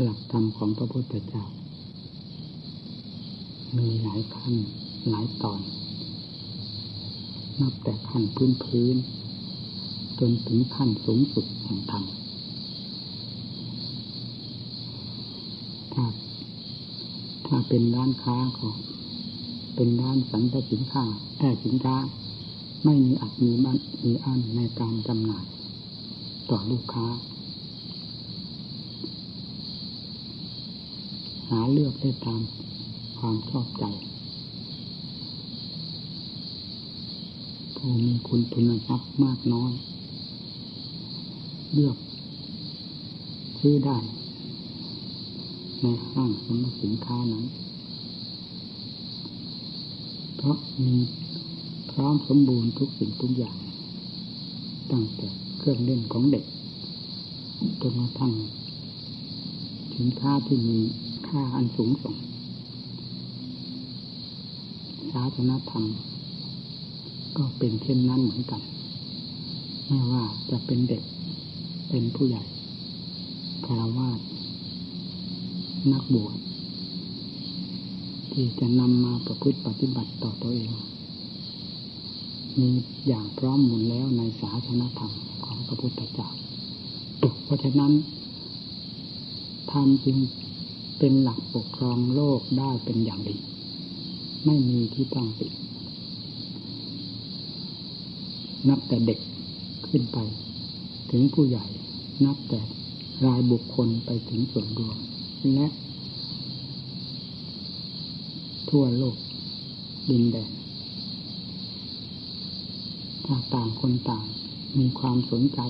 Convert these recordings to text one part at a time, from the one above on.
หลักธรรมของพระพุทธเจ้า มีหลายขั้นหลายตอน นับแต่ขั้นพื้นพื้น จนถึงขั้นสูงสุดแห่งธรรมถ้าถ้าเป็นร้านค้าก็เป็นร้านสันตสินค้าแอ่สินค้าไม่มีอัดมีมันมีอันในการจำหน่ายต่อลูกค้าาเลือกได้ตามความชอบใจผู้มีคุณทุนทรัพย์มากน้อย เลือกซื้อได้ ในห้างสมสินค้านั้น เพราะมีพร้อมสมบูรณ์ทุกสิ่งทุกอย่าง ตั้งแต่เครื่องเล่นของเด็กจนกระทั่งสินค้าที่มี ค่าอันสูงส่งศาสนธรรม ก็เป็นเช่นนั้นเหมือนกัน ไม่ว่าจะเป็นเด็ก เป็นผู้ใหญ่คารวาสนักบวชที่จะนำมาประพฤติปฏิบัติต่อตัวเอง มีอย่างพร้อมหมุนแล้วในศาสนธรรมของพระพุทธเจ้าเพราะฉะนั้นทำจริง เป็นหลักปกครองโลกได้เป็นอย่างดี ไม่มีที่ต้องติดนับแต่เด็กขึ้นไป ถึงผู้ใหญ่ นับแต่รายบุคคลไปถึงส่วนรวมและทั่วโลกดินแดนถ้าต่างคนต่างมีความสนใจ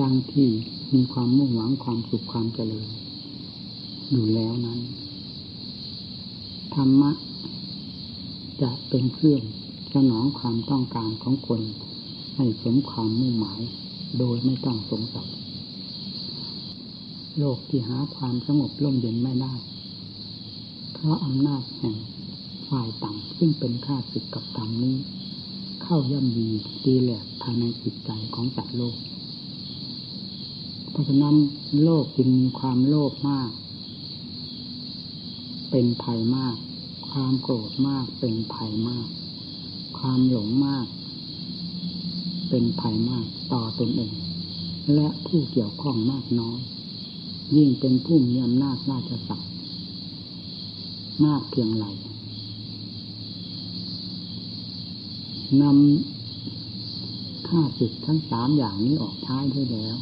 ดังที่มีความมุ่งหวังความสุขความเจริญ อยู่แล้วนั้น ธรรมะ จะเป็นเครื่องสนองความต้องการของคนให้สมความมุ่งหมายโดยไม่ต้องสงสัยโลกที่หาความสงบร่มเย็นไม่ได้ เพราะอำนาจแห่งฝ่ายต่ำซึ่งเป็นข้าศึกกับธรรมนี้ เข้าย่ำดีตีแหลกภายในจิตใจของสัตว์โลก เพราะฉะนั้นโลกจึงมีความโลภมาก เป็นภัยมาก ความโกรธมากเป็นภัยมาก ความหลงมาก เป็นภัยมากต่อตนเอง และผู้เกี่ยวข้องมากน้อย ยิ่งเป็นผู้มีอำนาจราชศักดิ์มากเพียงไรนำข้าศึกทั้งสามอย่างนี้ออกใช้ด้วยแล้ว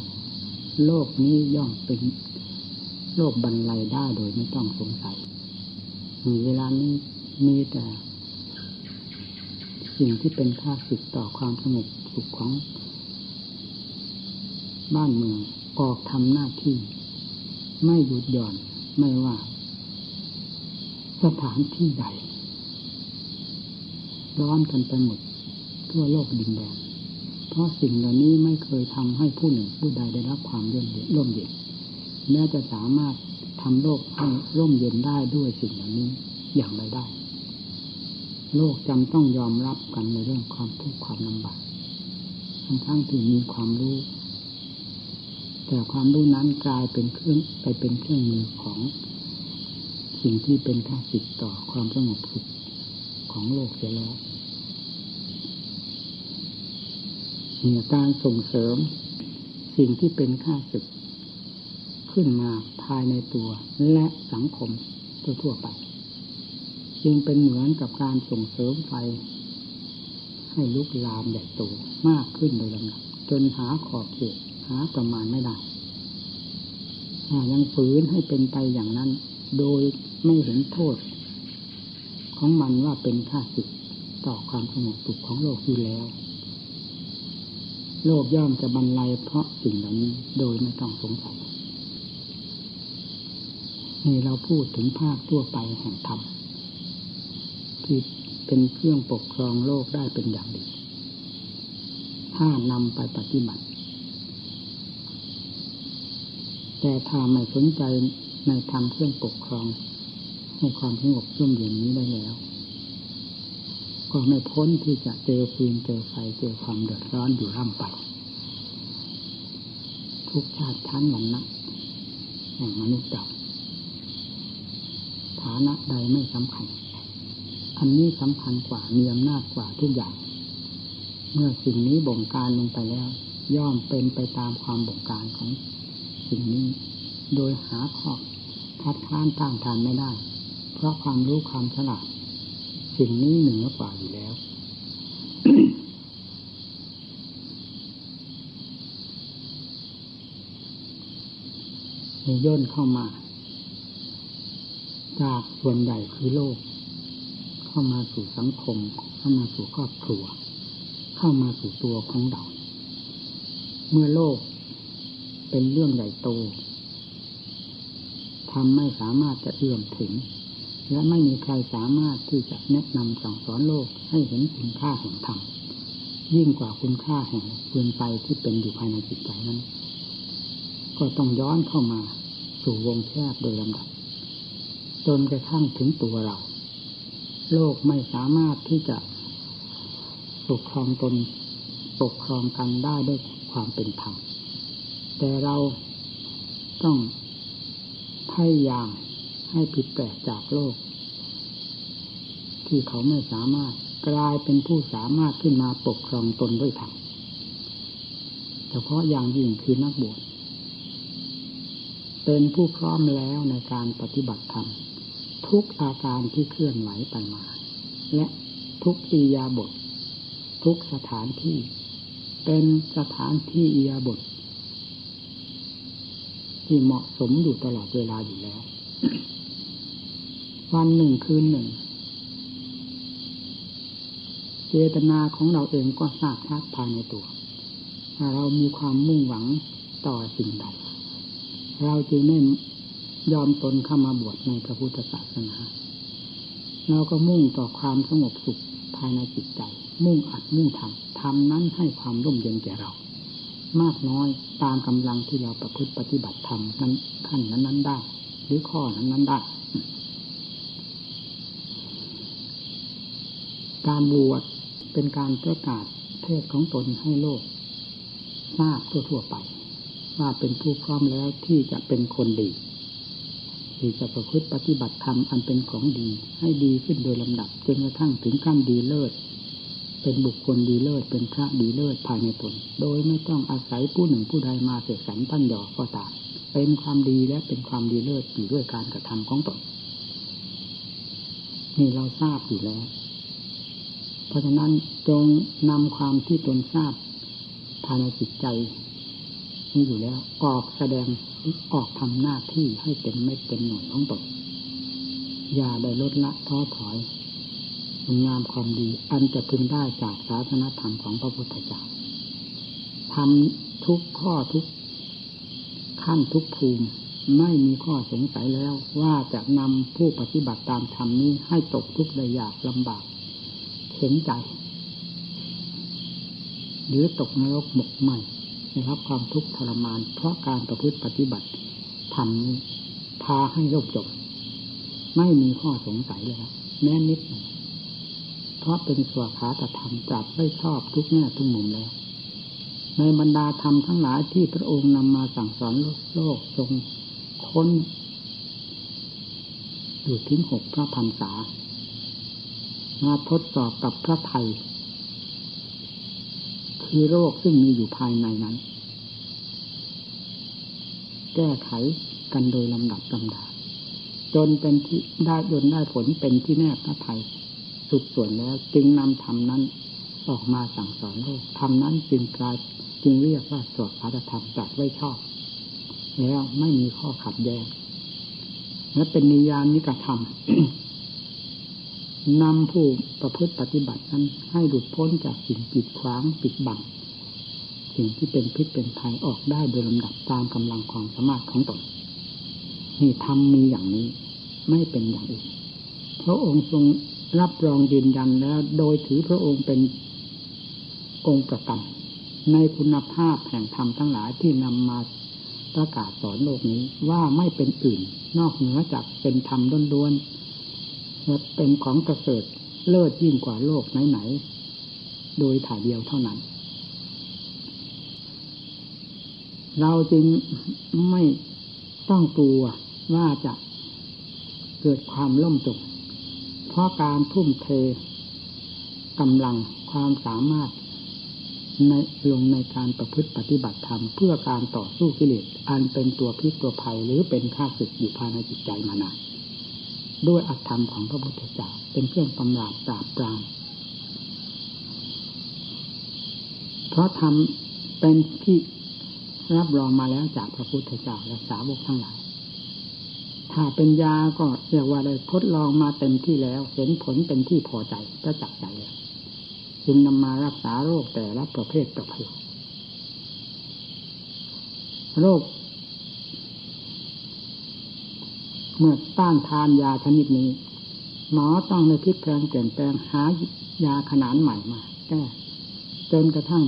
โลกนี้ย่อมเป็นโลกบรรลัยได้โดยไม่ต้องสงสัย เวลานี้มีแต่ สิ่งที่เป็นค่าศึกต่อความสงบสุขของ บ้านเมืองออกทำหน้าที่ ไม่หยุดหย่อนไม่ว่า สถานที่ใดร้อนกันไปหมดทั่วโลกดินแดนเพราะสิ่งเหล่านี้ไม่เคยทำให้ผู้หนึ่งผู้ใดได้รับความเย็นร่มเย็นแม้จะสามารถ ทำโลกให้ร่มเย็นได้ด้วยสิ่งเหล่านี้อย่างไรได้ โลกจำต้องยอมรับกันในเรื่องความทุกข์ความลำบากทั้งทั้งที่มีความรู้ แต่ความรู้นั้นกลายเป็นเครื่องไปเป็นเครื่องมือของสิ่งที่เป็นค่าสิทต่อความสงบสุขของโลกเสียแล้วเนี่ยการส่งเสริมสิ่งที่เป็นค่าศึก ขึ้นมาภายในตัวและสังคมทั่วไป จึงเป็นเหมือนกับการส่งเสริมไฟ ให้ลุกลามใหญ่โตมากขึ้นโดยลำดับจนหาขอบเขตหาประมาณไม่ได้ยังฝืนให้เป็นไปอย่างนั้น โดยไม่เห็นโทษ ของมันว่าเป็นค่าสิทต่อความสงบสุขของโลกอยู่แล้ว โลกย่อมจะบรรลัยเพราะสิ่งเหล่านี้โดยไม่ต้องสงสัย นี่เราพูดถึงภาคทั่วไปแห่งธรรมที่เป็นเครื่องปกครองโลกได้เป็นอย่างดี ถ้านำไปปฏิบัติ แต่ถ้าไม่สนใจในธรรมเครื่องปกครอง ให้ความสงบร่มเย็นนี้ได้แล้ว ก็ไม่พ้นที่จะเจอฟืนเจอไฟเจอความเดือดร้อนอยู่ร่ำไป ทุกชาติชั้นวันนะแห่งมนุษย์เรา ฐานะใดไม่สำคัญ อันนี้สำคัญกว่ามีอำนาจกว่าทุกอย่าง เมื่อสิ่งนี้บ่งการลงไปแล้ว ย่อมเป็นไปตามความบ่งการของสิ่งนี้ โดยหาข้อคัดค้านต้านทานไม่ได้ เพราะความรู้ความฉลาด สิ่งนี้เหนือกว่าอยู่แล้วย่นเข้ามา จากส่วนใหญ่คือโลก เข้ามาสู่สังคม เข้ามาสู่ครอบครัว เข้ามาสู่ตัวของเรา เมื่อโลกเป็นเรื่องใหญ่โตทำไม่สามารถจะเอื้อมถึง และไม่มีใครสามารถที่จะแนะนำสั่งสอนโลกให้เห็นคุณค่าแห่งธรรมยิ่งกว่าคุณค่าแห่งปืนไฟที่เป็นอยู่ภายในจิตใจนั้น ก็ต้องย้อนเข้ามาสู่วงแคบโดยลำดับ จนกระทั่งถึงตัวเรา โลกไม่สามารถที่จะปกครองตนปกครองกันได้ด้วยความเป็นธรรมแต่เราต้องพยายามให้ผิดแปลกจากโลก ที่เขาไม่สามารถกลายเป็นผู้สามารถขึ้นมาปกครองตนด้วยธรรมเฉพาะอย่างยิ่งคือนักบวชเป็นผู้พร้อมแล้วในการปฏิบัติธรรม ทุกอาการที่เคลื่อนไหวไปมา และทุกอียาบท ทุกสถานที่ เป็นสถานที่อียาบท ที่เหมาะสมอยู่ตลอดเวลาอยู่แล้ว วันหนึ่งคืนหนึ่ง เจตนาของเราเองก็ทราบชัดภายในตัวเรามีความมุ่งหวังต่อสิ่งใดเราจึงไม่ ยอมตนเข้ามาบวชในพระพุทธศาสนาเราก็มุ่งต่อความสงบสุขภายในจิตใจ มุ่งอัดมุ่งทำทำนั้นให้ความร่มเย็นแก่เรา มากน้อยตามกำลังที่เราประพฤติปฏิบัติธรรมนั้นขั้นนั้นนั้นได้ หรือข้อนั้นนั้นได้การบวชเป็นการประกาศเทศของตนให้โลกทราบทั่วๆไป ว่าเป็นผู้พร้อมแล้วที่จะเป็นคนดี ที่จะประพฤติปฏิบัติธรรมอันเป็นของดี ให้ดีขึ้นโดยลำดับจนกระทั่งถึงขั้นดีเลิศ เป็นบุคคลดีเลิศเป็นพระดีเลิศภายในตน โดยไม่ต้องอาศัยผู้หนึ่งผู้ใดมาเสกสรรตั้งหยอกก็ตามเป็นความดีและเป็นความดีเลิศอยู่ด้วยการกระทำของตนนี่เราทราบอยู่แล้ว เพราะฉะนั้นจงนำความที่ตนทราบภายในจิตใจนี้อยู่แล้ว ออกแสดง ออกทำหน้าที่ให้เป็นไม่เป็นหน่วยของตนอย่าได้ลดละท้อถอยงามความดี อันจะพึงได้จากศาสนธรรมของพระพุทธเจ้าทำทุกข้อทุกขั้นทุกภูมิไม่มีข้อสงสัยแล้ว ว่าจะนำผู้ปฏิบัติตามธรรมนี้ให้ตกทุกข์ได้ยากลำบากเข็นใจ หรือตกนรกหมกไหม ได้รับความทุกข์ทรมาน เพราะการประพฤติปฏิบัติทำนี้พาให้โลกจบ ไม่มีข้อสงสัยเลยครับแม้นิดเพราะเป็นสวขาตธรรมจัดไม่ชอบทุกแง่ทุกมุมแล้ว ในบรรดาธรรมทั้งหลายที่พระองค์นำมาสั่งสอนโลกทรงค้นอยู่ทิ้งหกพระพันษามาทดสอบกับพระไทย คือโรคซึ่งมีอยู่ภายในนั้น แก้ไขกันโดยลำดับลำดาจนเป็นที่ได้ยนได้ผลเป็นที่แน่พระไทยสุดส่วนแล้วจึงนำธรรมนั้นออกมาสั่งสอนโลกธรรมนั้นจึงกลายจึงเรียกว่าสวดพระธรรมจัดไว้ชอบแล้วไม่มีข้อขัดแย้งและเป็นนิยามนิกธรรม นำผู้ประพฤติปฏิบัตินั้น ให้หลุดพ้นจากสิ่งปิดขวางปิดบัง สิ่งที่เป็นพิษเป็นภัยออกได้โดยลำดับตามกำลังความสามารถของตนนี่ทำมีอย่างนี้ไม่เป็นอย่างอื่นพระองค์ทรงรับรองยืนยันแล้ว โดยถือพระองค์เป็นองค์ประกันในคุณภาพแห่งธรรมทั้งหลายที่นำมาประกาศสอนโลกนี้ว่าไม่เป็นอื่น นอกเหนือจากเป็นธรรมล้วนๆ เป็นของประเสริฐเลิศยิ่งกว่าโลกไหนๆ โดยถ่ายเดียวเท่านั้น เราจึงไม่ต้องกลัวว่าจะเกิดความล่มจมเพราะการทุ่มเทกำลังความสามารถในลงในการประพฤติปฏิบัติธรรมเพื่อการต่อสู้กิเลสอันเป็นตัวพิษตัวภัยหรือเป็นข้าศึกอยู่ภายในจิตใจมานาน ด้วยอัตธรรมของพระพุทธเจ้าเป็นเครื่องกำราปราบปรามเพราะทำเป็นที่รับรองมาแล้วจากพระพุทธเจ้าและสาวกทั้งหลาย ถ้าเป็นยาก็เรียกว่าได้ทดลองมาเต็มที่แล้ว เห็นผลเป็นที่พอใจประจักใจแล้วจึงนำมารักษาโรคแต่ละประเภทประเภทโรค เมื่อต้านทานยาชนิดนี้ หมอต้องในพิษแปลงเปลี่ยนแปลงหายาขนาดใหม่มาแก้จนกระทั่ง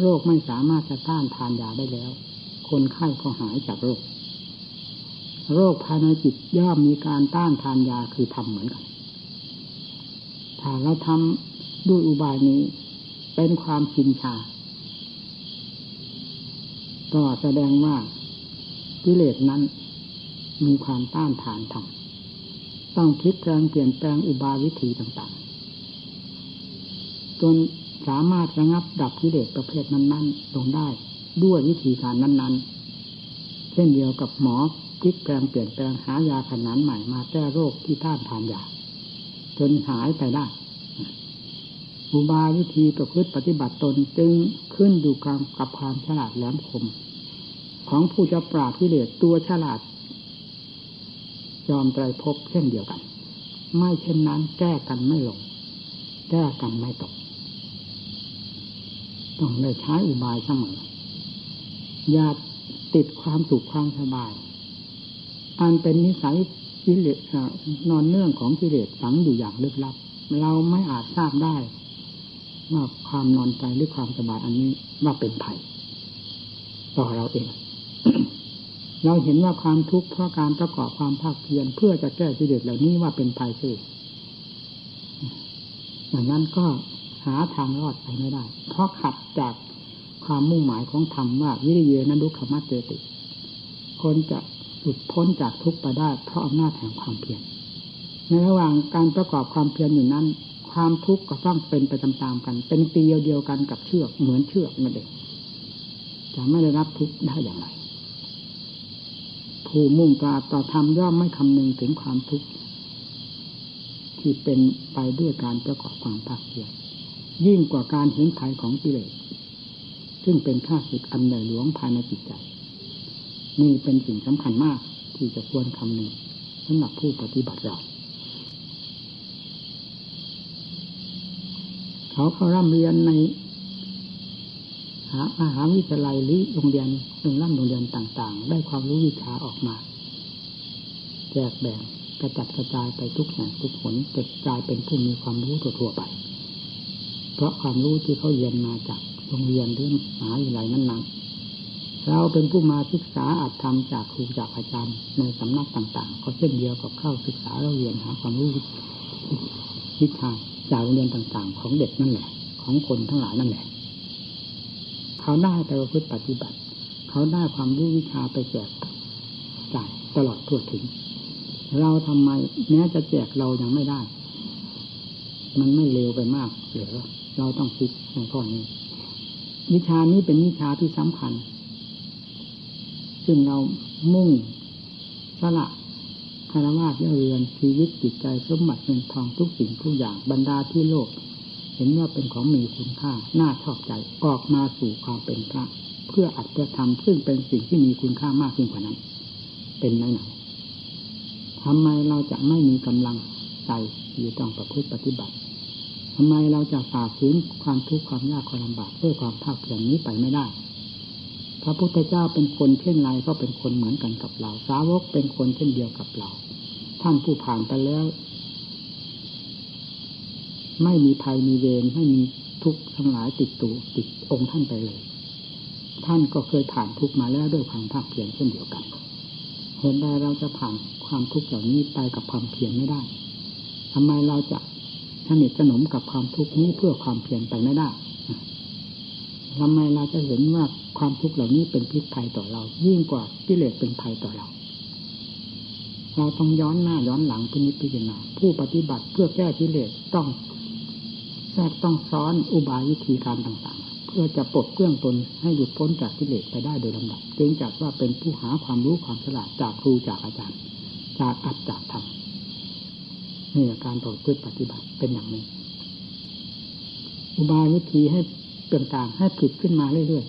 โรคไม่สามารถจะต้านทานยาได้แล้ว คนไข้ก็หายจากโรค โรคภายในจิตย่อมมีการต้านทานยาคือทำเหมือนกัน ถ้าเราทำด้วยอุบายนี้ เป็นความชินชา ก็แสดงว่ากิเลสนั้น มีความต้านทานทำต้องคิดแปลงเปลี่ยนแปลงอุบายวิธีต่างๆ จนสามารถระงับดับกิเลสประเภทนั้นๆลงได้ด้วยวิธีการนั้นๆ เช่นเดียวกับหมอพลิกแปลงเปลี่ยนแปลงหายาขนานใหม่มาแก้โรคที่ต้านทานยาจนหายไปได้อุบายวิธีประพฤติปฏิบัติตนจึงขึ้นอยู่กับความฉลาดแหลมคม ของผู้จะปราบกิเลสตัวฉลาด ยอมไตรภพเช่นเดียวกัน ไม่เช่นนั้นแก้กันไม่ลง แก้กันไม่ตก ต้องได้ใช้อุบายเสมออย่าติดความสุขความสบาย อันเป็นนิสัยกิเลสนอนเนื่องของกิเลสฝังอยู่อย่างลึกลับ เราไม่อาจทราบได้ ว่าความนอนใจหรือความสบายอันนี้ว่าเป็นภัยต่อเราเอง เราเห็นว่าความทุกข์เพราะการประกอบความภาคเพียรเพื่อจะแก้กิเลสเหล่านี้ว่าเป็นภัยสิดังนั้นก็หาทางรอดไปไม่ได้ เพราะขัดจากความมุ่งหมายของธรรมว่าวิริเยนันดุขมัตเตติ คนจะหลุดพ้นจากทุกข์ไปได้ เพราะอำนาจแห่งความเพียร ในระหว่างการประกอบความเพียรอยู่นั้น ความทุกข์ก็ต้องเป็นไปตามๆกัน เป็นตีเดียวกันกับเชือกเหมือนเชือกนั่นเองจะไม่ได้รับทุกข์ได้อย่างไร ผู้มุ่งตราต่อธรรมย่อมไม่คำนึงถึงความทุกข์ที่เป็นไปด้วยการประกอบความภาคเพียรยิ่งกว่าการเห็นภัยของกิเลสซึ่งเป็นข้าศึกอันใหญ่หลวงภายในจิตใจ นี่เป็นสิ่งสำคัญมากที่จะควรคำนึงสำหรับผู้ปฏิบัติเราเขาเขาร่ำเรียนใน หามหาวิทยาลัยหรือโรงเรียนโรงร่ำโรงเรียนต่างๆ ได้ความรู้วิชาออกมา แจกแบ่งกระจัดกระจายไปทุกแห่งทุกผลจะกลายเป็นผู้มีความรู้ทั่วๆไป เพราะความรู้ที่เขาเรียนมาจากโรงเรียนหรือมหาวิทยาลัยนั้นๆเราเป็นผู้มาศึกษาอาจทำจากครูจากอาจารย์ในสำนักต่าง ๆ ก็เช่นเดียวกับเข้าศึกษาเราเรียนหาความรู้วิชาจากโรงเรียนต่างๆ ของเด็กนั่นแหละ ของคนทั้งหลายนั่นแหละ เขาได้แต่ประพฤติปฏิบัติ เขาได้ความรู้วิชาไปแจกจ่ายตลอดทั่วถึง เราทำไมแม้จะแจกเรายังไม่ได้ มันไม่เร็วไปมากหรือเราต้องคิดในข้อนี้ วิชานี้เป็นวิชาที่สำคัญ ซึ่งเรามุ่งสละคารวะเรือนชีวิตจิตใจสมบัติเงินทองทุกสิ่งทุกอย่างบรรดาที่โลก เห็นว่าเป็นของมีคุณค่า น่าชอบใจออกมาสู่ความเป็นพระ เพื่ออัดเพื่อทำซึ่งเป็นสิ่งที่มีคุณค่ามากยิ่งกว่านั้น เป็นไหนไหนทำไมเราจะไม่มีกำลังใจที่ต้องประพฤติปฏิบัติทำไมเราจะฝ่าฝืนความทุกข์ความยากความลำบากด้วยความภาคเพียรนี้ไปไม่ได้ พระพุทธเจ้าเป็นคนเช่นไรก็เป็นคนเหมือนกันกับเรา สาวกเป็นคนเช่นเดียวกับเรา ท่านผู้ผ่านไปแล้ว ไม่มีภัยมีเวรไม่มีทุกข์ทั้งหลายติดตัวติดองค์ท่านไปเลย ท่านก็เคยผ่านทุกข์มาแล้วด้วยความภาคเพียรเช่นเดียวกันเห็นใดเราจะผ่านความทุกข์เหล่านี้ไปกับความเพียรไม่ได้ทำไมเราจะสนิทสนมกับความทุกข์นี้เพื่อความเพียรไปไม่ได้เทำไมเราจะเห็นว่าความทุกข์เหล่านี้เป็นพิษภัยต่อเรา ยิ่งกว่ากิเลสเป็นภัยต่อเรา เราต้องย้อนหน้าย้อนหลังพินิจพิจารณาผู้ปฏิบัติเพื่อแก้กิเลสต้อง แทรกต้องซ้อนอุบายวิธีการต่างๆ เพื่อจะปลดเครื่องตนให้หลุดพ้นจากกิเลสไปได้โดยลำดับ จึงจัดว่าเป็นผู้หาความรู้ความฉลาดจากครูจากอาจารย์ จากอัดจากธรรมนี่การต่อพฤติปฏิบัติเป็นอย่างนี้อุบายวิธีให้ต่างๆให้ผลิตขึ้นมาเรื่อย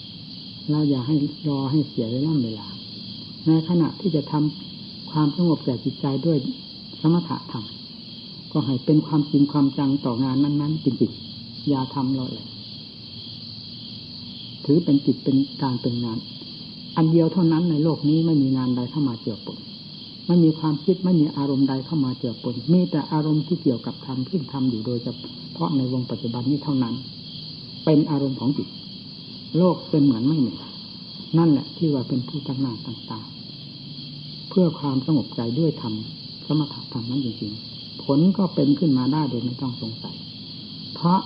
ๆเราอย่าให้รอให้เสียเวลาเวลา ในขณะที่จะทำความสงบแก่จิตใจด้วยสมถะธรรม ก็ให้เป็นความจริงความจังต่องานนั้นๆจริงๆอย่าทำเราเลยถือเป็นจิตเป็นการเป็นงาน อันเดียวเท่านั้นในโลกนี้ไม่มีงานใดเข้ามาเกี่ยวปนไม่มีความคิดไม่มีอารมณ์ใดเข้ามาเกี่ยวปนมีแต่อารมณ์ที่เกี่ยวกับธรรมที่ทำอยู่โดยเฉพาะในวงปัจจุบันนี้เท่านั้น เป็นอารมณ์ของจิต โลกเป็นเหมือนไม่มีนั่นแหละที่ว่าเป็นผู้ตั้งหน้าต่างๆเพื่อความสงบใจด้วยธรรมสมถะธรรมนั้นจริงๆ ผลก็เป็นขึ้นมาได้โดยไม่ต้องสงสัย เพราะ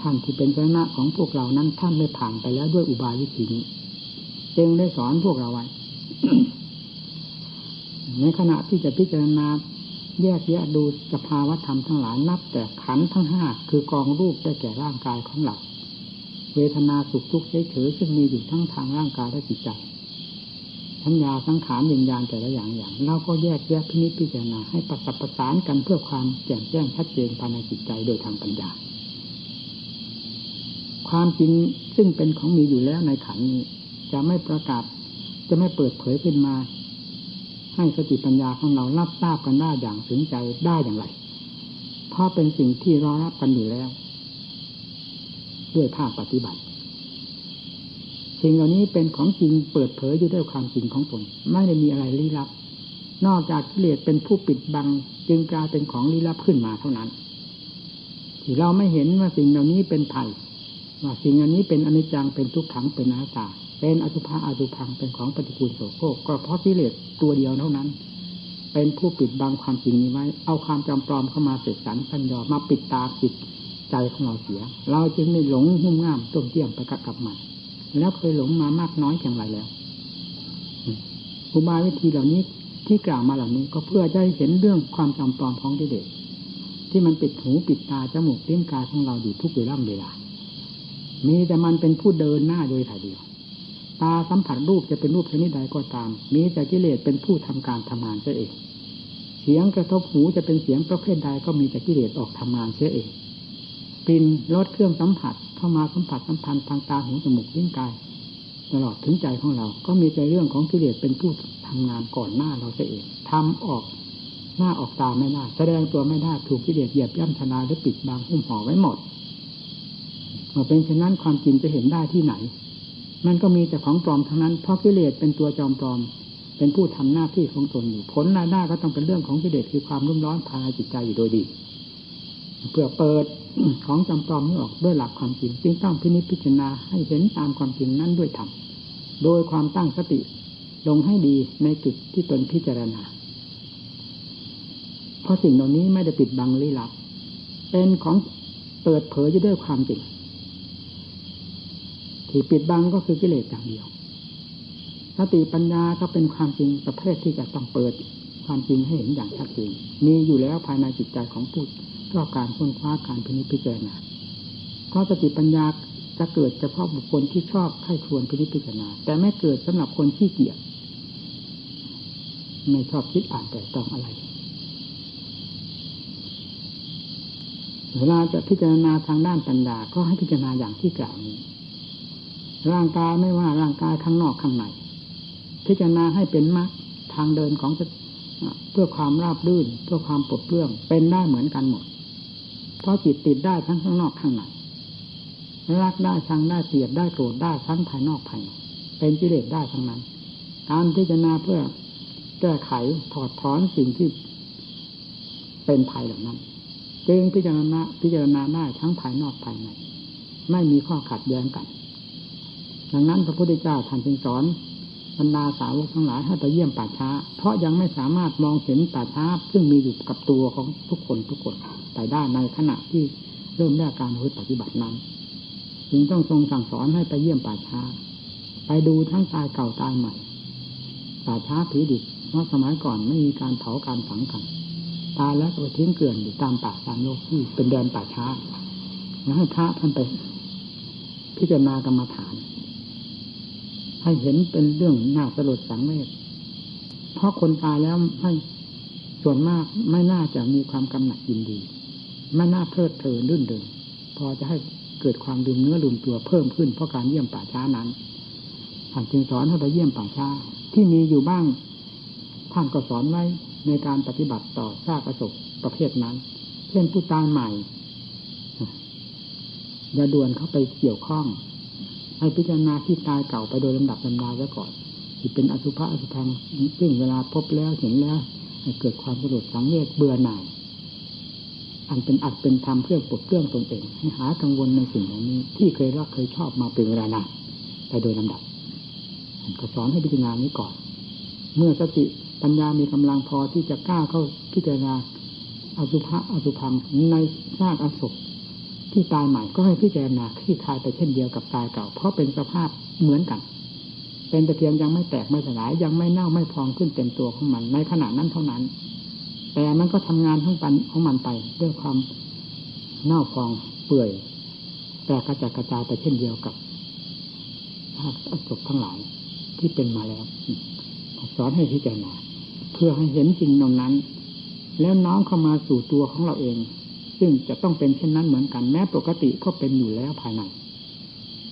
ท่านที่เป็นชนะของพวกเรานั้นท่านได้ผ่านไปแล้วด้วยอุบายวิธีนี้จึงได้สอนพวกเราไว้ในขณะที่จะพิจารณาแยกแยะดูสภาวธรรมทั้งหลายนับ แต่ขันทั้งห้าคือกองรูปได้แก่ร่างกายของเรา เวทนาสุขทุกข์เฉยๆซึ่งมีอยู่ทั้งทางร่างกายและจิตใจ ทั้งยาสังขารยิญญาณแต่ละอย่างอย่างเราก็แยกแยะพินิจพิจารณาให้ประสับประสานกันเพื่อความแจ่มแจ้งชัดเจนภายในจิตใจโดยทางปัญญา ความจริงซึ่งเป็นของมีอยู่แล้วในขันนี้ จะไม่ประกาศจะไม่เปิดเผยขึ้นมา ให้สติปัญญาของเรารับทราบกันได้อย่างถึงใจได้อย่างไรเพราะเป็นสิ่งที่รอรับกันอยู่แล้ว ด้วยภาคปฏิบัติ สิ่งเหล่านี้เป็นของจริงเปิดเผยอยู่ด้วยความจริงของตนไม่ได้มีอะไรลี้ลับ นอกจากกิเลสเป็นผู้ปิดบัง จึงกลายเป็นของลี้ลับขึ้นมาเท่านั้นที่เราไม่เห็นว่าสิ่งเหล่านี้เป็นภัยว่าสิ่งอันนี้เป็นอนิจจังเป็นทุกขังเป็นอนัตตาเป็นอสุภะอสุพังเป็นของปฏิกูลโสโครกก็เพราะกิเลสตัวเดียวเท่านั้น เป็นผู้ปิดบังความจริงนี้ไว้ เอาความจำปลอมเข้ามาเสกสรรพันยอมาปิดตาปิดใจของเราเสีย เราจึงไม่หลงหุ่มง่ามต้มเตี้ยมไปกับกับมัน แล้วเคยหลงมามากน้อยอย่างไรแล้วอุบายวิธีเหล่านี้ที่กล่าวมาเหล่านี้ก็เพื่อจะให้เห็นเรื่องความจำปลอมของกิเลสที่มันปิดหูปิดตาจมูกเลี้ยงกายของเราอยู่ทุกเวลาเวลา มีแต่มันเป็นผู้เดินหน้าโดยถ่ายเดียว ตาสัมผัสรูปจะเป็นรูปชนิดใดก็ตาม มีแต่กิเลสเป็นผู้ทำการทำงานเสียเอง เสียงกระทบหูจะเป็นเสียงประเภทใดก็มีแต่กิเลสออกทำงานเสียเอง กลิ่นรสเครื่องสัมผัสเข้ามาสัมผัสสัมพันธ์ทางตาหูจมูกลิ้นกาย ตลอดถึงใจของเรา ก็มีแต่เรื่องของกิเลสเป็นผู้ทำงานก่อนหน้าเราเสียเองทำออกหน้าออกตาไม่ได้แสดงตัวไม่ได้ถูกกิเลสเหยียบย่ำชนาหรือปิดบังหุ้มห่อไว้หมดเมื่อเป็นเช่นนั้นความจริงจะเห็นได้ที่ไหน มันก็มีแต่ของปลอมทั้งนั้นเพราะกิเลสเป็นตัวจอมปลอม เป็นผู้ทำหน้าที่ของตนอยู่ผลรายได้ก็ต้องเป็นเรื่องของกิเลสคือความรุ่มร้อนภายในจิตใจอยู่โดยดี เพื่อเปิด ของจำปลอมนี้ออกด้วยหลักความจริง จึงต้องพินิจพิจารณาให้เห็นตามความจริงนั้นด้วยธรรมโดยความตั้งสติลงให้ดีในจุดที่ตนพิจารณา เพราะสิ่งเหล่านี้ไม่ได้ปิดบังลี้ลับ เป็นของเปิดเผยอยู่ด้วยความจริง ที่ปิดบังก็คือกิเลสอย่างเดียวสติปัญญาก็เป็นความจริงประเภทที่จะต้องเปิดความจริงให้เห็นอย่างชัดเจนมีอยู่แล้วภายในจิตใจของผู้ ชอบการค้นคว้าการพินิจพิจารณาเพราะสติปัญญาจะเกิดเฉพาะบุคคลที่ชอบใคร่ควญพินิจพิจารณา แต่ไม่เกิดสำหรับคนที่เกียจไม่ชอบคิดอ่านแต่ต้องอะไร เวลาจะพิจารณาทางด้านปัญญาก็ให้พิจารณาอย่างที่กล่าวนี้ ร่างกายไม่ว่าร่างกายข้างนอกข้างใน พิจารณาให้เป็นมรรคทางเดินของเพื่อความราบรื่น เพื่อความปลดเปลื้องเป็นได้เหมือนกันหมด เพราะจิตติดได้ทั้งข้างนอกข้างในรักได้ชังได้เสียดได้โกรธได้ทั้งภายนอกภายในเป็นกิเลสได้ทั้งนั้น การพิจารณาเพื่อแก้ไขถอดถอนสิ่งที่เป็นภัยเหล่านั้น จึงพิจารณาพิจารณาได้ทั้งภายนอกภายในไม่มีข้อขัดแย้งกัน ดังนั้นพระพุทธเจ้าท่านจึงสอน บรรดาสาวกทั้งหลายให้ไปเยี่ยมป่าช้า เพราะยังไม่สามารถมองเห็นป่าช้า ซึ่งมีอยู่กับตัวของทุกคนทุกคนไปได้ในขณะที่เริ่มแรกการปฏิบัตินั้นจึงต้องทรงสั่งสอนให้ไปเยี่ยมป่าช้า ไปดูทั้งตายเก่าตายใหม่ป่าช้าผีดิบเพราะสมัยก่อนไม่มีการเผาการฝังกันตายแล้วก็ทิ้งเกลื่อนอยู่ตามป่าตามโลกที่เป็นแดนป่าช้าแล้วให้พระท่านไปพิจารณากรรมฐาน ให้เห็นเป็นเรื่องน่าสลดสังเวชเพราะคนตายแล้วให้ส่วนมากไม่น่าจะมีความกำหนัดยินดี ไม่น่าเพลิดเพลินรื่นเริงพอจะให้เกิดความลืมเนื้อลืมตัวเพิ่มขึ้นเพราะการเยี่ยมป่าช้านั้นท่านจึงสอนให้ไปเยี่ยมป่าช้า ที่มีอยู่บ้างท่านก็สอนไว้ในการปฏิบัติต่อซากประสบประเภทนั้น เช่นผู้ตายใหม่อย่าด่วนเข้าไปเกี่ยวข้อง ให้พิจารณาที่ตายเก่าไปโดยลำดับลำดาไว้ก่อนที่เป็นอสุภะอสุพังซึ่งเวลาพบแล้วเห็นแล้วให้เกิดความสลดสังเวชเบื่อหน่าย อันเป็นอัดเป็นธรรมเพื่อปลดเครื่องตนเอง ให้หากังวลในสิ่งเหล่านี้ ที่เคยรักเคยชอบมาเป็นเวลานานไปโดยลำดับก็สอนให้พิจารณานี้ก่อน เมื่อสติปัญญามีกำลังพอที่จะกล้าเข้าพิจารณาอสุภะอสุพังในซากอศพ ที่ตายใหม่ก็ให้พิจารณาคลี่คลายไปเช่นเดียวกับตายเก่า เพราะเป็นสภาพเหมือนกัน เป็นแต่เพียงยังไม่แตกไม่สลายยังไม่เน่าไม่พองขึ้นเต็มตัวของมัน ในขณะนั้นเท่านั้น แต่มันก็ทำงานทั้งปันของมันไปด้วยความเน่าพองเปื่อย แต่กระจัดกระจายไปเช่นเดียวกับธาตุอศพทั้งหลายที่เป็นมาแล้วสอนให้พิจารณาเพื่อให้เห็นสิ่งตรงนั้น แล้วน้อมเข้ามาสู่ตัวของเราเอง ซึ่งจะต้องเป็นเช่นนั้นเหมือนกัน แม้ปกติก็เป็นอยู่แล้วภายใน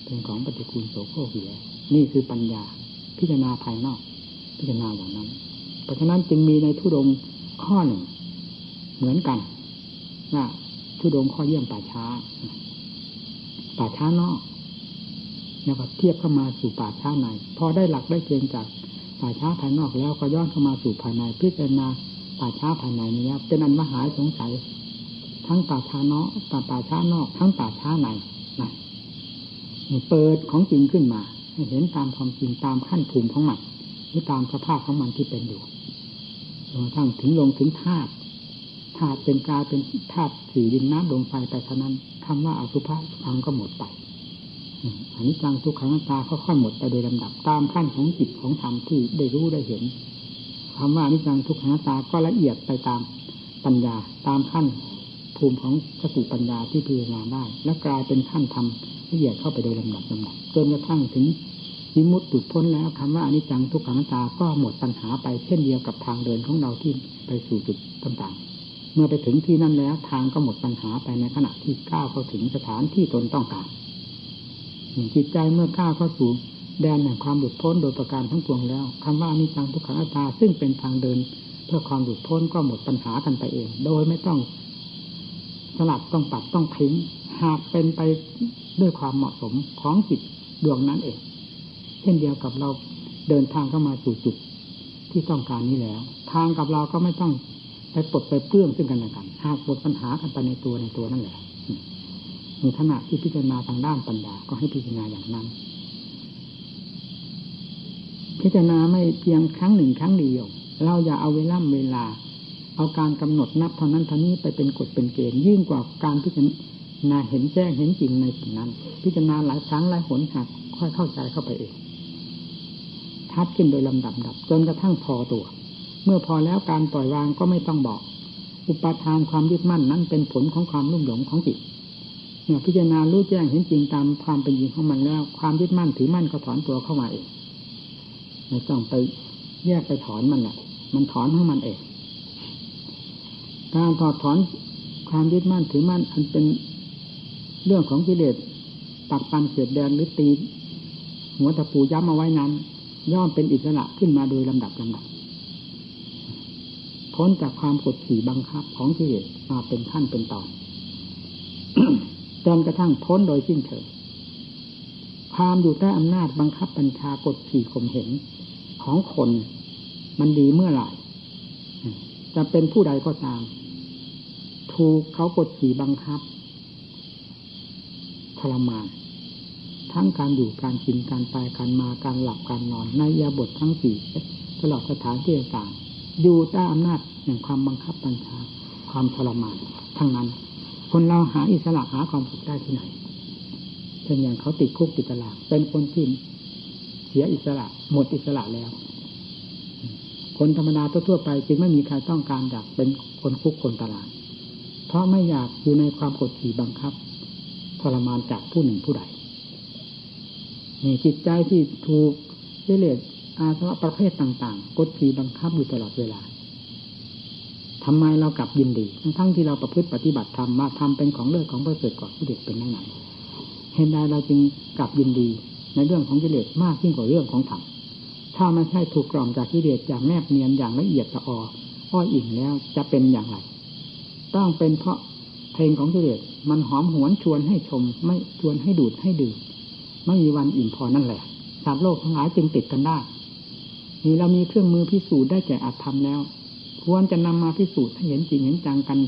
เป็นของปฏิกูลโสโครกอยู่แล้วนี่คือปัญญา พิจารณาภายนอก พิจารณาอย่างนั้น เพราะฉะนั้นจึงมีในทุดงข้อหนึ่ง เหมือนกันว่าทุดงข้อเยี่ยมป่าช้า ป่าช้านอกแล้วก็เทียบเข้ามาสู่ป่าช้าในพอได้หลักได้เกณฑ์จากป่าช้าภายนอกแล้วก็ย้อนเข้ามาสู่ภายในพิจารณาป่าช้าภายในนี้เป็นอันมหาสงสัย ทั้งป่าช้านอกป่าป่าช้านอก ทั้งป่าช้าในนะเปิดของจริงขึ้นมาให้เห็นตามความจริงตามขั้นภูมิของมันหรือตามสภาพของมันที่เป็นอยู่จนทั้งถึงลงถึงธาตุธาตุเป็นกายเป็นธาตุสี่ดินน้ำลมไฟไปเท่านั้นคำว่าอสุภะพังก็หมดไปอันนี้จังทุกขังตาค่อยๆหมดไปโดยลำดับตามขั้นของจิตของธรรมที่ได้รู้ได้เห็นคำว่าอนิจจังทุกขังตาก็ละเอียดไปตามปัญญาตามขั้น ภูมิของสติปัญญาที่พิจารณาได้ และกลายเป็นขั้นธรรมละเอียดเข้าไปโดยลำดับลำดับจนกระทั่งถึงวิมุตติพ้นแล้วคำว่าอนิจจังทุกขังตาก็หมดปัญหาไปเช่นเดียวกับทางเดินของเราที่ไปสู่จุดต่างๆ เมื่อไปถึงที่นั่นแล้วทางก็หมดปัญหาไปในขณะที่ก้าวเข้าถึงสถานที่ตนต้องการจิตใจเมื่อก้าวเข้าสู่แดนแห่งความหลุดพ้นโดยประการทั้งปวงแล้วคำว่าอนิจจังทุกขังตาซึ่งเป็นทางเดิน เพื่อความหลุดพ้นก็หมดปัญหากันไปเอง โดยไม่ต้อง ลับต้องปัดต้องทิ้ง หากเป็นไปด้วยความเหมาะสมของจิตดวงนั้นเอง เช่นเดียวกับเราเดินทางเข้ามาสู่จุดที่ต้องการนี้แล้ว ทางกับเราก็ไม่ต้องไปปลดไปเปื้องซึ่งกันและกัน หากหมดปัญหากันไปในตัวในตัวนั่นแหละมีขณะที่พิจารณาทางด้านปัญญาก็ให้พิจารณาอย่างนั้น พิจารณาไม่เพียงครั้งหนึ่งครั้งเดียว เราอย่าเอาเวลาเวลา เอาการกำหนดนับเท่านั้นเท่านี้ไปเป็นกฎเป็นเกณฑ์ยิ่งกว่าการพิจารณาเห็นแจ้งเห็นจริงในสิ่งนั้น พิจารณาหลายครั้งหลายหนหักค่อยเข้าใจเข้าไปเองทัดขึ้นโดยลำดับดับ จนกระทั่งพอตัว เมื่อพอแล้วการปล่อยวางก็ไม่ต้องบอก อุปทานความยึดมั่นนั้นเป็นผลของความรุ่มหลงของจิตเนี่ยพิจารณารู้แจ้งเห็นจริงตามความเป็นจริงของมันแล้ว ความยึดมั่นถือมั่นก็ถอนตัวเข้ามาเองไม่ต้องไปแยกไปถอนมันแหละมันถอนของมันเอง การถอดถอนความยึดมั่นถือมั่นอันเป็นเรื่องของกิเลสตักปันเสียดแดงหรือตีหัวตะปูย้ำเอาไว้นั้น ย่อมเป็นอิสระขึ้นมาโดยลำดับลำดับพ้นจากความกดขี่บังคับของกิเลสมาเป็นขั้นเป็นตอนจนกระทั่งพ้นโดยสิ้นเชิงความอยู่ใต้อำนาจบังคับบัญชากดขี่ข่มเหงของคน มันดีเมื่อไหร่จะเป็นผู้ใดก็ตาม ถูกเขากดขี่บังคับทรมานทั้งการอยู่การกินการไปการมาการหลับการนอนในยาบททั้งสี่ตลอดสถานที่ต่างอยู่ใต้อำนาจแห่งความบังคับบัญชาความทรมานทั้งนั้น คนเราหาอิสระหาความสุขได้ที่ไหนเช่นอย่างเขาติดคุกติดตารางเป็นคนที่เสียอิสระ หมดอิสระแล้ว คนธรรมดาทั่วไป จึงไม่มีใครต้องการอยากเป็นคนคุกคนตาราง เพราะไม่อยากอยู่ในความกดขี่บังคับทรมานจากผู้หนึ่งผู้ใดนี่จิตใจที่ถูกเิเลสอาสวะประเภทต่าง ๆ กดขี่บังคับอยู่ตลอดเวลาทำไมเรากลับยินดีทั้งที่เราประพฤติปฏิบัติธรรมมาทำเป็นของเลิศของประเสริฐก่อนที่เด็กเป็นนั่นเห็นใดเราจึงกลับยินดีในเรื่องของกิเลสมากยิ่งกว่าเรื่องของธรรมถ้าไม่ใช่ถูกกล่อมจากกิเลสอย่างแนบเนียนอย่างละเอียดละอออ้ออิ่มแล้วจะเป็นอย่างไร ต้องเป็นเพราะเพลงของกิเลสมันหอมหวนชวนให้ชม ไม่ชวนให้ดูดให้ดื่มไม่มีวันอิ่มพอนั่นแหละสัตว์โลกทั้งหลายจึงติดกันได้นี่เรามีเครื่องมือพิสูจน์ได้แก่อัตธรรมแล้ว ควรจะนำมาพิสูจน์ให้เห็นจริงเห็นจังกัน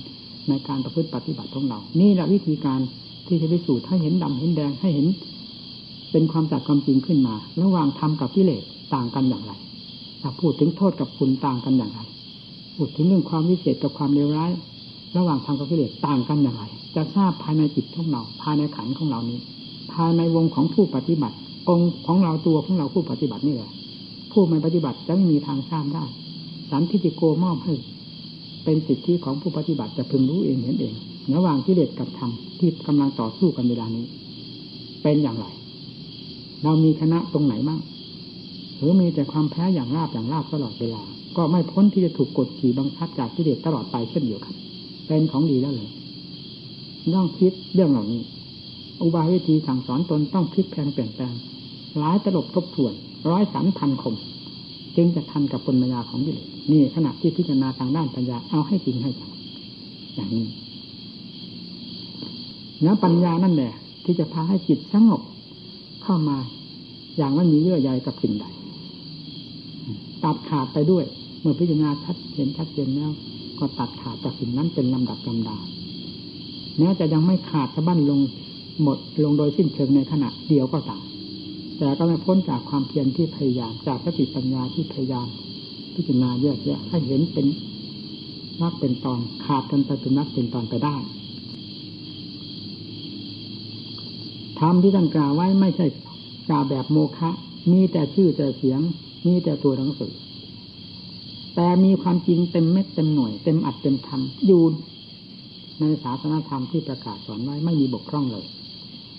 ในการประพฤติปฏิบัติของเรา นี่แหละวิธีการที่จะพิสูจน์ให้เห็นดำเห็นแดงให้เห็น เป็นความจัดความจริงขึ้นมา ระหว่างธรรมกับกิเลสต่างกันอย่างไรถ้าพูดถึงโทษกับคุณต่างกันอย่างไรพูดถึงเรื่องความวิเศษกับความเลวร้าย ระหว่างธรรมกับกิเลสต่างกันอย่างไรจะทราบภายในจิตของเรา ภายในขันของเรานี้ ภายในวงของผู้ปฏิบัติ องค์ของเราตัวของเราผู้ปฏิบัตินี่แหละผู้ไม่ปฏิบัติจะไม่มีทางทราบได้สันทิติโกมอบให้เป็นสิทธิของผู้ปฏิบัติจะพึงรู้เองเห็นเองระหว่างกิเลสกับธรรมที่กำลังต่อสู้กันเวลานี้ เป็นอย่างไร เรามีชนะตรงไหนบ้างหรือมีแต่ความแพ้อย่างราบอย่างราบตลอดเวลา ก็ไม่พ้นที่จะถูกกดขี่บังคับจากกิเลสตลอดไปเช่นเดียวกัน เป็นของดีแล้วเลยต้องคิดเรื่องเหล่านี้ อุบายวิธีสั่งสอนตนต้องพลิกแพลงเปลี่ยนแปลงหลายตลบทบทวนร้อยสามพันคม จึงจะทันกับปัญญาของกิเลสนี่ขณะที่พิจารณาทางด้านปัญญาเอาให้จริงให้จังอย่างนี้แล้วปัญญานั่นแหละที่จะพาให้จิตสงบเข้ามา อย่างไม่มีเยื่อใยกับสิ่งใดตัดขาดไปด้วย เมื่อพิจารณาชัดเห็นชัดเจนแล้ว ก็ตัดขาดจากสิ่งนั้นเป็นลำดับลำดาแม้จะยังไม่ขาดสะบั้นลงหมดลงโดยสิ้นเชิงในขณะเดียวก็ตามแต่ก็ไม่พ้นจากความเพียรที่พยายามจากสติปัญญาที่พยายามพิจารณาแยกแยะให้เห็นเป็นนักเป็นตอนขาดกันไปเป็นนักเป็นตอนไปได้ธรรมที่ท่านกล่าวไว้ไม่ใช่กล่าวแบบโมฆะมีแต่ชื่อแต่เสียงมีแต่ตัวหนังสือ แต่มีความจริงเต็มเม็ดเต็มหน่วยเต็มอัดเต็มธรรมอยู่ในศาสนาธรรมที่ประกาศสอนไว้ไม่มีบกพร่องเลย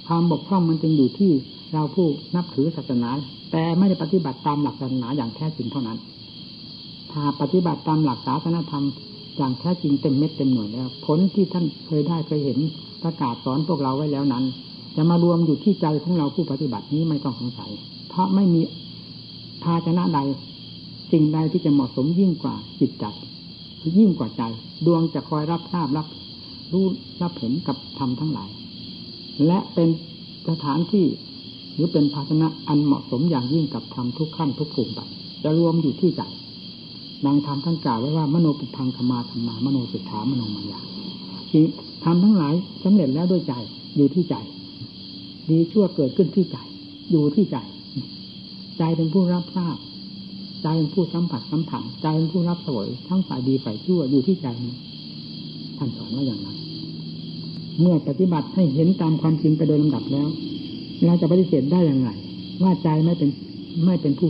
ความบกพร่องมันจึงอยู่ที่เราผู้นับถือศาสนา แต่ไม่ได้ปฏิบัติตามหลักศาสนาอย่างแท้จริงเท่านั้น ถ้าปฏิบัติตามหลักศาสนาธรรมอย่างแท้จริงเต็มเม็ดเต็มหน่วยแล้วผลที่ท่านเคยได้เคยเห็นประกาศสอนพวกเราไว้แล้วนั้น จะมารวมอยู่ที่ใจของเราผู้ปฏิบัตินี้ไม่ต้องสงสัย เพราะไม่มีภาชนะใด สิ่งใดที่จะเหมาะสมยิ่งกว่าจิตใจยิ่งกว่าใจ ดวงจะคอยรับทราบรับรู้รับเห็นกับธรรมทั้งหลาย และเป็นสถานที่หรือเป็นภาชนะอันเหมาะสมอย่างยิ่งกับธรรมทุกขั้นทุกภูมิไปจะรวมอยู่ที่ใจดังธรรมท่านกล่าวไว้ว่ามโนปุพังธรรมาธรรมามโนสุทธามโนมายาจริงทำทั้งหลายสำเร็จแล้วด้วยใจอยู่ที่ใจ ดีชั่วเกิดขึ้นที่ใจ อยู่ที่ใจ ใจเป็นผู้รับทราบ ใจเป็นผู้สัมผัสสัมผัสใจเป็นผู้รับสวยทั้งฝ่ายดีฝ่ายชั่วอยู่ที่ใจท่านสอนว่าอย่างนั้น เมื่อปฏิบัติให้เห็นตามความจริงไปโดยลำดับแล้วเราจะปฏิเสธได้อย่างไรว่าใจไม่เป็นไม่เป็นผู้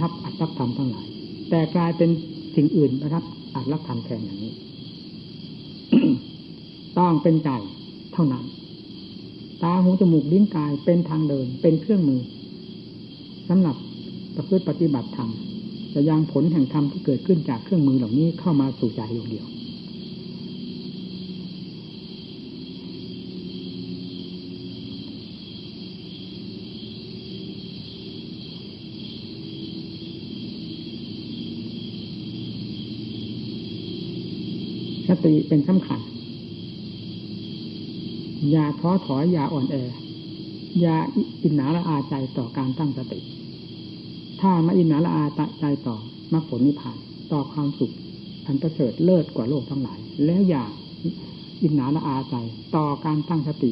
รับอัตรับธรรมทั้งหลาย แต่กลายเป็นสิ่งอื่นนะครับอัตรับธรรมแทนอย่างนี้ ต้องเป็นใจเท่านั้น ตาหูจมูกลิ้นกายเป็นทางเดินเป็นเครื่องมือสำหรับประพฤติปฏิบัติธรรม จะยังผลแห่งธรรมที่เกิดขึ้นจากเครื่องมือเหล่านี้เข้ามาสู่ใจดวงเดียวสติเป็นสำคัญ อย่าท้อถอย อย่าอ่อนแอ อย่าอินหนาละอาใจต่อการตั้งสติ ถ้ามาอินหนาละอาใจต่อมรรคผลนิพพานต่อความสุขอันประเสริฐเลิศกว่าโลกทั้งหลาย แล้วอย่าอินหนาละอาใจต่อการตั้งสติ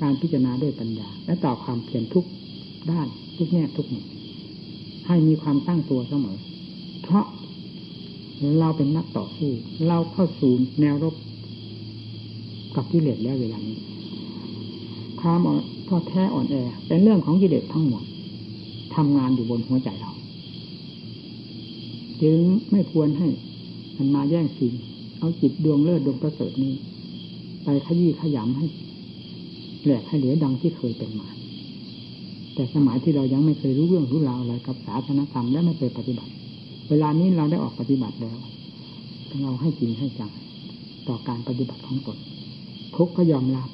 การพิจารณาด้วยปัญญา และต่อความเพียรทุกด้านทุกแง่ทุกมุมให้มีความตั้งตัวเสมอ เพราะเราเป็นนักต่อสู้ เราเข้าสู่แนวรบกับกิเลสแล้วเวลานี้ความท้อแท้อ่อนแอเป็นเรื่องของกิเลสทั้งหมด ทำงานอยู่บนหัวใจเรา จึงไม่ควรให้มันมาแย่งชิงเอาจิตดวงเลิศดวงประเสริฐนี้ ไปขยี้ขยำให้แหลกให้เหลือดังที่เคยเป็นมา แต่สมัยที่เรายังไม่เคยรู้เรื่องรู้ราวอะไรกับศาสนธรรมและไม่เคยปฏิบัติ เวลานี้เราได้ออกปฏิบัติแล้วเราให้จริงให้จังต่อการปฏิบัติของตนทุกก็ยอมรับ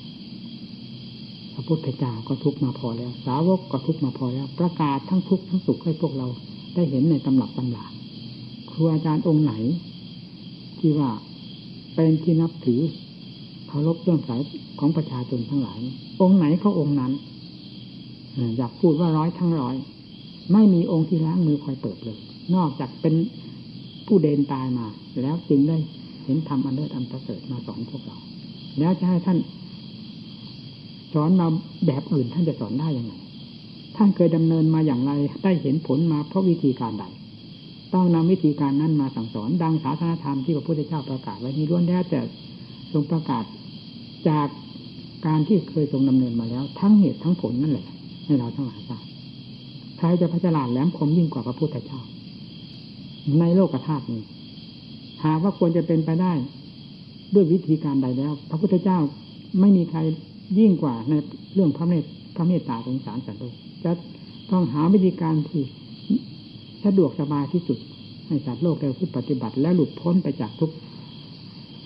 พระพุทธเจ้าก็ทุกมาพอแล้ว สาวกก็ทุกมาพอแล้ว ประกาศทั้งทุกทั้งสุขให้พวกเราได้เห็นในตำรับตำราครูอาจารย์องค์ไหน ที่ว่าเป็นที่นับถือเคารพเรื่องสายของประชาชนทั้งหลาย องค์ไหนก็องค์นั้นอยากพูดว่าร้อยทั้งร้อย ไม่มีองค์ที่ล้างมือคอยเปิดเลย นอกจากเป็นผู้เดินตายมา แล้วจึงได้เห็นธรรมอันเลิศอันประเสริฐมาสอนพวกเรา แล้วจะให้ท่าน สอนมาแบบอื่นท่านจะสอนได้ยังไง ท่านเคยดำเนินมาอย่างไร ได้เห็นผลมาเพราะวิธีการใด ต้องนำวิธีการนั้นมาสั่งสอน ดังศาสนาธรรมที่พระพุทธเจ้าประกาศไว้นี้ล้วนแล้วแต่ทรงประกาศจากการที่เคยทรงดำเนินมาแล้ว ทั้งเหตุทั้งผลนั่นแหละให้เราทั้งหลายทราบใครจะพัฒนาแหลมคมยิ่งกว่าพระพุทธเจ้า ในโลกธาตุนี้ หากว่าควรจะเป็นไปได้ ด้วยวิธีการใดแล้ว พระพุทธเจ้าไม่มีใคร ยิ่งกว่าในเรื่องพระเมตพระเมตตาสงสารสัตว์โลกจะต้องหาวิธีการที่สะดวกสบายที่สุด ให้สัตว์โลกได้พูดปฏิบัติ และหลุดพ้นไปจากทุก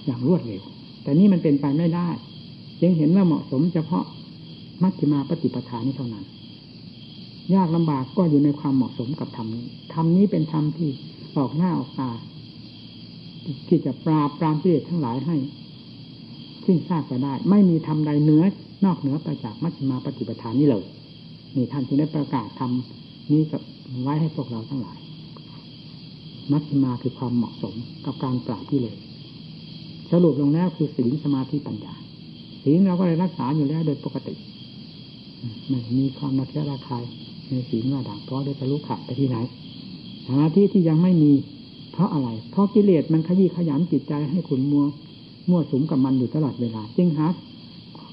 อย่างรวดเร็ว แต่นี่มันเป็นไปไม่ได้ยังเห็นว่าเหมาะสมเฉพาะมัชฌิมาปฏิปทานี้เท่านั้น ยากลำบากก็อยู่ในความเหมาะสมกับธรรมนี้ธรรมนี้เป็นธรรมที่ออกหน้าออกตาที่จะปราบปรามกิเลสทั้งหลายให้ สิ้นซากไปได้ ไม่มีทำใดเหนือนอกเหนือไปจากมัชฌิมาปฏิปทานนี้เลยนี่ท่านจึงได้ประกาศทำนี้กับไว้ให้พวกเราทั้งหลาย มัชฌิมาคือความเหมาะสมกับการปราบกิเลสสรุปลงแล้วคือศีลสมาธิปัญญาศีลเราก็เลยรักษาอยู่แล้วโดยปกติไม่มีความนักระคายในศีลว่าด่างเพราะได้ทะลุขาดไปที่ไหนสมาธิที่ยังไม่มี เพราะอะไร เพราะกิเลสมันขยี้ขยำจิตใจให้ขุนมัว มั่วสุมกับมันอยู่ตลอดเวลา จึงหา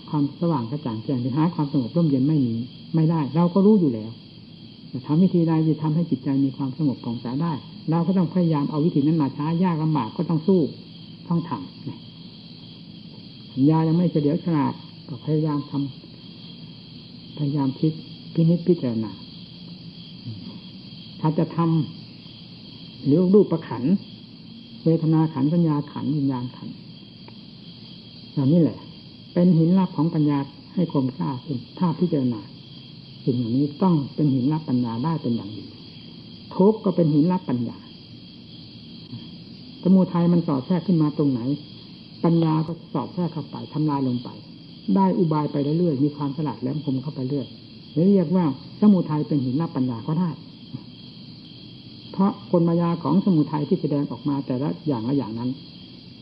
ความสว่างกระจ่างแจ้งหรือหาความสงบร่มเย็นไม่มีไม่ได้ เราก็รู้อยู่แล้วแต่ทำวิธีใดจะทำให้จิตใจมีความสงบของใจได้ เราก็ต้องพยายามเอาวิธีนั้นมาช้ายากลำบากก็ต้องสู้ต้องทำยายังไม่เฉลียวฉลาดก็พยายามทำพยายามคิดพินิจพิจารณาถ้าจะทำหรือรูปประขันเวทนาขันสัญญาขันวิญญาณขัน อย่างนี้แหละ เป็นหินรับของปัญญาให้คมกล้าขึ้นถ้าพิจารณาสิ่งอย่างนี้ต้องเป็นหินรับปัญญาได้เป็นอย่างดีทุกก็เป็นหินรับปัญญาสมุทัยมันสอดแทรกขึ้นมาตรงไหน ปัญญาก็สอดแทรกเข้าไปทำลายลงไป ได้อุบายไปเรื่อยๆมีความฉลาดแหลมคมเข้าไปเรื่อยเรียกว่าสมุทัยเป็นหินรับปัญญาก็ได้เพราะคนมายาของสมุทัยที่แสดงออกมาแต่ละอย่างละอย่างนั้น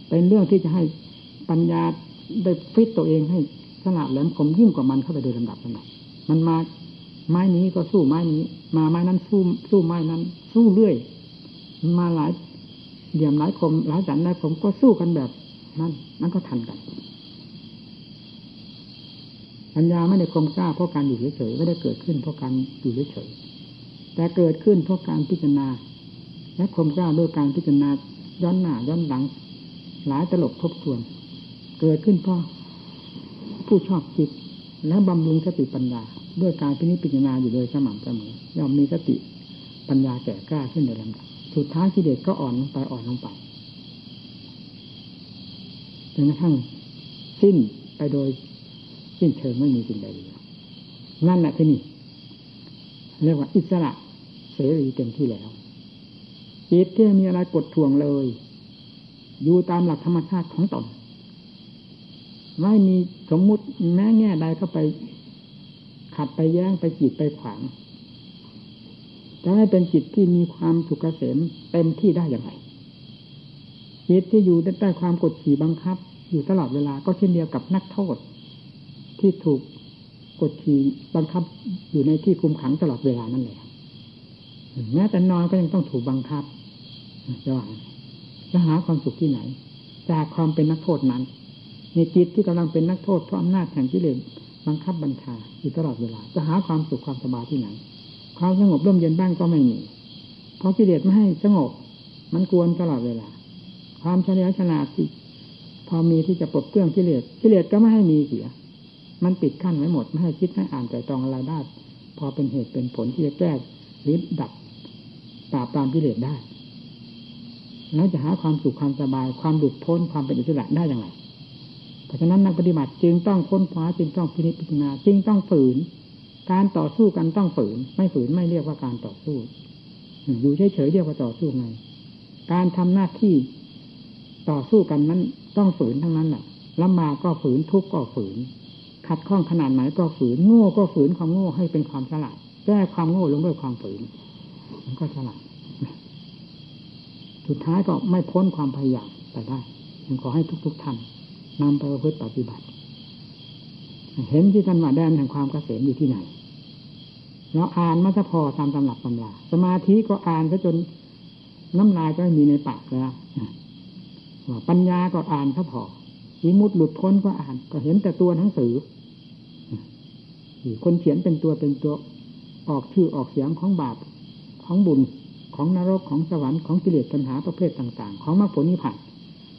เป็นเรื่องที่จะให้ ปัญญาได้ฟิตตัวเองให้ฉลาดแหลมคมยิ่งกว่ามันเข้าไปโดยลำดับลำดับมันมาไม้นี้ก็สู้ไม้นี้ มาไม้นั้นสู้สู้ไม้นั้น สู้เรื่อยมาหลายเดี่ยมหลายคมหลายสันหลายคมก็สู้กันแบบนั้นนั้นก็ทันกัน ปัญญาไม่ได้คมกล้าเพราะการอยู่เฉยๆไม่ได้เกิดขึ้นเพราะการอยู่เฉยๆแต่เกิดขึ้นเพราะการพิจารณา และคมกล้าด้วยการพิจารณาย้อนหน้าย้อนหลัง หลายตลบทบทวน เกิดขึ้นเพราะผู้ชอบคิดและบำรุงสติปัญญา ด้วยการพิจิจารณาอยู่โดยสม่ำเสมอย่อมมีสติปัญญาแก่กล้าขึ้นโดยลำดับสุดท้ายกิเลสก็อ่อนลงไปอ่อนลงไปจนกระทั่งสิ้นไปโดยสิ้นเชิงไม่มีสิ่งใดเหลือนั่นแหละที่นี่เรียกว่าอิสระเสรีเต็มที่แล้วจิตที่มีอะไรกดท่วงเลย อยู่ตามหลักธรรมชาติของตน ไม่มีสมมุติแม้แง่ใดเข้าไป ขัดไปแย้งไปจีดไปขวางจะให้เป็นจิตที่มีความสุขเกษมเต็มที่ได้อย่างไรจิตที่อยู่ใต้ความกดขี่บังคับ อยู่ตลอดเวลาก็เช่นเดียวกับนักโทษ ที่ถูกกดขี่บังคับอยู่ในที่คุมขังตลอดเวลานั่นแหละแม้แต่นอนก็ยังต้องถูกบังคับจะว่าจะหาความสุขที่ไหน จากความเป็นนักโทษนั้น ในจิตที่กำลังเป็นนักโทษเพราะอำนาจแห่งกิเลสบังคับบัญชาอยู่ตลอดเวลา จะหาความสุขความสบายที่ไหนความสงบร่มเย็นบ้างก็ไม่มี เพราะกิเลสไม่ให้สงบ มันกวนตลอดเวลา ความเฉลียวฉลาดที่พอมีที่จะปลดเครื่องกิเลสกิเลสก็ไม่ให้มีเสีย มันปิดขั้นไว้หมด ไม่ให้คิดให้อ่านใจตองอะไรได้ พอเป็นเหตุเป็นผลที่จะแก้หรือดับปราบปรามกิเลสได้แล้วจะหาความสุขความสบาย ความหลุดพ้นความเป็นอิสระได้อย่างไร ราะฉะนั้นนักปฏิบัติจึงต้องค้นคว้าจึงต้องพิจารณาจึงต้องฝืน การต่อสู้กันต้องฝืน ไม่ฝืนไม่เรียกว่าการต่อสู้อยู่เฉยๆเรียกว่าต่อสู้ไงการทำหน้าที่ต่อสู้กันนั้นต้องฝืนทั้งนั้นแหละลำบากก็ฝืนทุกข์ก็ฝืน ขัดข้องขนาดไหนก็ฝืน โง่ก็ฝืนความโง่ให้เป็นความฉลาดแก้ความโง่ลงด้วยความฝืน มันก็ฉลาดสุดท้ายก็ไม่พ้นความพยายามไปได้ผมขอให้ทุกๆท่าน นำไปประพฤติปฏิบัติ เห็นที่ท่านว่าแดนแห่งความเกษมอยู่ที่ไหนเราอ่านมาจะพอตามตำรับตำราสมาธิก็อ่านซะจนน้ำลายก็มีในปากแล้วปัญญาก็อ่านซะพอวิมุตติหลุดพ้นก็อ่าน ก็เห็นแต่ตัวหนังสือคนเขียนเป็นตัวเป็นตัวออกชื่อออกเสียงของบาปของบุญของนรกของสวรรค์ของกิเลสปัญหาประเภทต่าง ๆ ของมรรคผลนิพพาน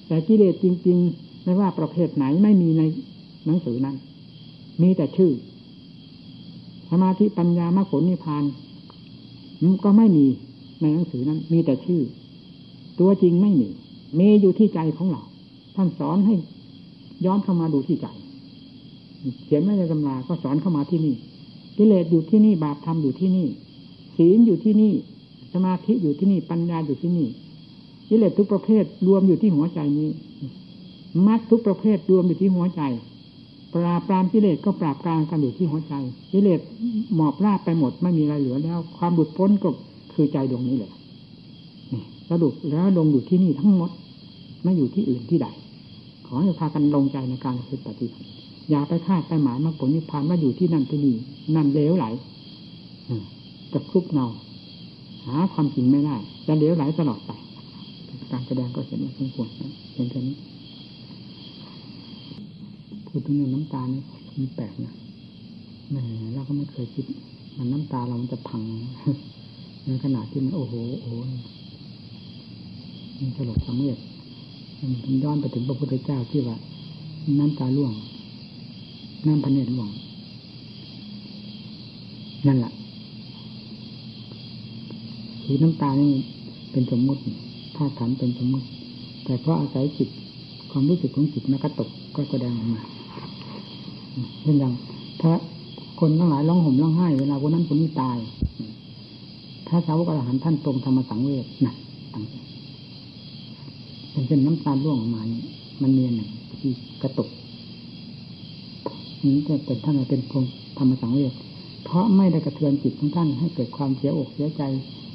แต่กิเลสจริง ๆ ไม่ว่าประเภทไหนไม่มีในหนังสือนั้น มีแต่ชื่อ สมาธิปัญญามรรคผลนิพพานก็ไม่มีในหนังสือนั้น มีแต่ชื่อ ตัวจริงไม่มี มีอยู่ที่ใจของเรา ท่านสอนให้ย้อนเข้ามาดูที่ใจ เขียนไม่ในตำราก็สอนเข้ามาที่นี่กิเลสอยู่ที่นี่บาปทำอยู่ที่นี่ ศีลอยู่ที่นี่ สมาธิอยู่ที่นี่ปัญญาอยู่ที่นี่กิเลสทุกประเภทรวมอยู่ที่หัวใจนี้ มรรคทุกประเภทรวมอยู่ที่หัวใจ ปราบปรามกิเลสก็ปราบกลางกันอยู่ที่หัวใจกิเลสหมอบราบไปหมดไม่มีอะไรเหลือแล้ว ความหลุดพ้นก็คือใจดวงนี้แหละสรุปแล้วลงอยู่ที่นี่ทั้งหมดไม่อยู่ที่อื่นที่ใด ขอให้พากันลงใจในการปฏิบัติอย่าไปคาดไปหมายมาผลนิพพานว่าอยู่ที่นั่นที่นี่นั่นเลวไหลจะคลุกเนาหาความจริงไม่ได้จะเลวไหลตลอดไปการแสดงก็เห็นว่าสมควรเห็นแค่นี้ พูดถึงเรื่องน้ำตานี่มันแปลกนะแหมเราก็ไม่เคยคิด มันน้ำตาเรามันจะพังในขณะที่มันโอ้โหโอ้โหมันสลดสังเวชมันย้อนไปถึงพระพุทธเจ้าที่ว่า น้ำตาล่วง น้ำพระเนตรหลวง นั่นแหละคือน้ำตานี่เป็นสมมติธาตุขันเป็นสมมติ แต่เพราะอาศัยจิตความรู้สึกของจิตมันกระตกก็แสดงออกมา เช่นอย่างถ้าคนทั้งหลายร้องห่มร้องไห้เวลาคนนั้นคนนี้ตายถ้าสาวกอรหันท่านตรงธรรมสังเวชนะต่างเป็นเช่นน้ำตาล่วงออกมา มันเนียนหนึ่งที่กระตุกนี้จะเป็นท่านเป็นพงธรรมสังเวชเพราะไม่ได้กระเทือนจิตของท่านให้เกิดความเสียอกเสียใจ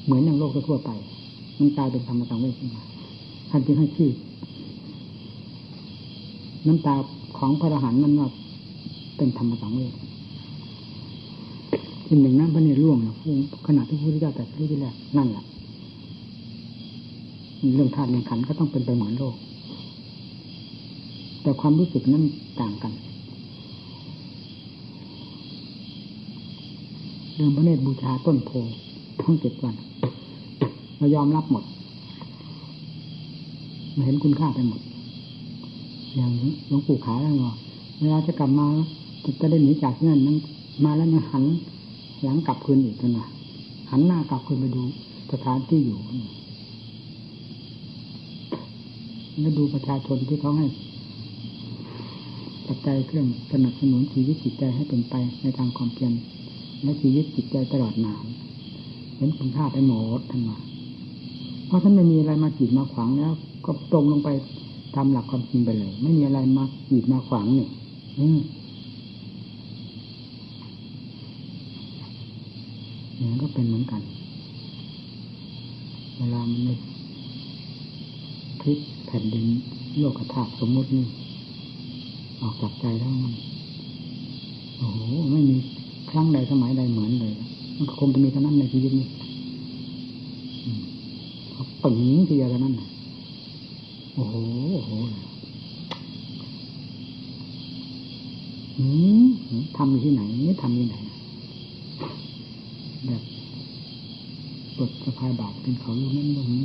เหมือนอย่างโลกทั่วไป มันกลายเป็นธรรมสังเวชขึ้นมาท่านจึงให้ชื่อน้ำตาของพระอรหันต์นั้นว่า เป็นธรรมสังเวชเป็นหนึ่งน้ำพระเนรล่วงนะขณะที่พระพุทธเจ้าแต่รู้ที่แรกนั่นแหละเรื่องธาตุเรื่องขันก็ต้องเป็นไปเหมือนโลก แต่ความรู้สึกนั้นต่างกันเรื่องพระเนตรบูชาต้นโพทั้งเจ็ดวันเรายอมรับหมดมาเห็นคุณค่าไปหมด อย่างหลวงปู่ขาแล้วเนาะเวลาจะกลับมา จะได้หนีจากนั่นนั้นมาแล้วยังหันหลังกลับคืนอีกนะหันหน้ากลับคืนไปดูสถานที่อยู่แล้วดูประชาชนที่เขาให้ปัจจัยเครื่องสนับสนุนชีวิตจิตใจให้เป็นไปในทางความเพียรและชีวิตจิตใจตลอดนานเห็นคุณค่าไปหมดท่านมาเพราะท่านไม่มีอะไรมาจีดมาขวางแล้ว ก็ตรงลงไปตามหลักความจริงไปเลย ไม่มีอะไรมาจีดมาขวางเนี่ย อืม นี่ก็เป็นเหมือนกัน เวลามันพลิกแผ่นดินโลกธาตุสมมุตินี่ออกจากใจแล้วมันโอ้โหไม่มีครั้งใดสมัยใดเหมือนเลย มันคงจะมีเท่านั้นในชีวิตนี้ปึงทีเดียวเท่านั้นโอ้โหโอ้โหอืมทำอยู่ที่ไหนทำอยู่ไหน แบบปลดสะพายบาปเป็นเขาอยู่นั่นตรงนี้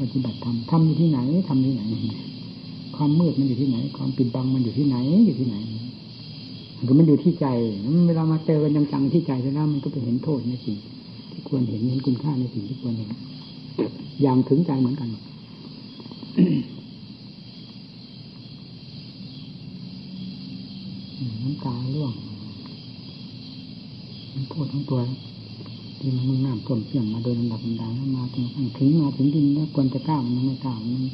ปฏิบัติธรรมทำอยู่ที่ไหนทำที่ไหน ความมืดมันอยู่ที่ไหน ความปิดบังมันอยู่ที่ไหนอยู่ที่ไหนคือมันอยู่ที่ใจเวลามาเจอกันจังๆที่ใจแล้วมันก็ไปเห็นโทษในสิ่งที่ควรเห็นเห็นคุณค่าในสิ่งที่ควรเห็นอย่างถึงใจเหมือนกันน้ำตาล่วงมันพูดทั้งตัว ที่มันมุ่งน้ำท่วมเสี่ยงมาโดยลำดับลำดับมาถึงถึงมาถึงดินแล้วควรจะก้าวมันไม่ก้าวมัน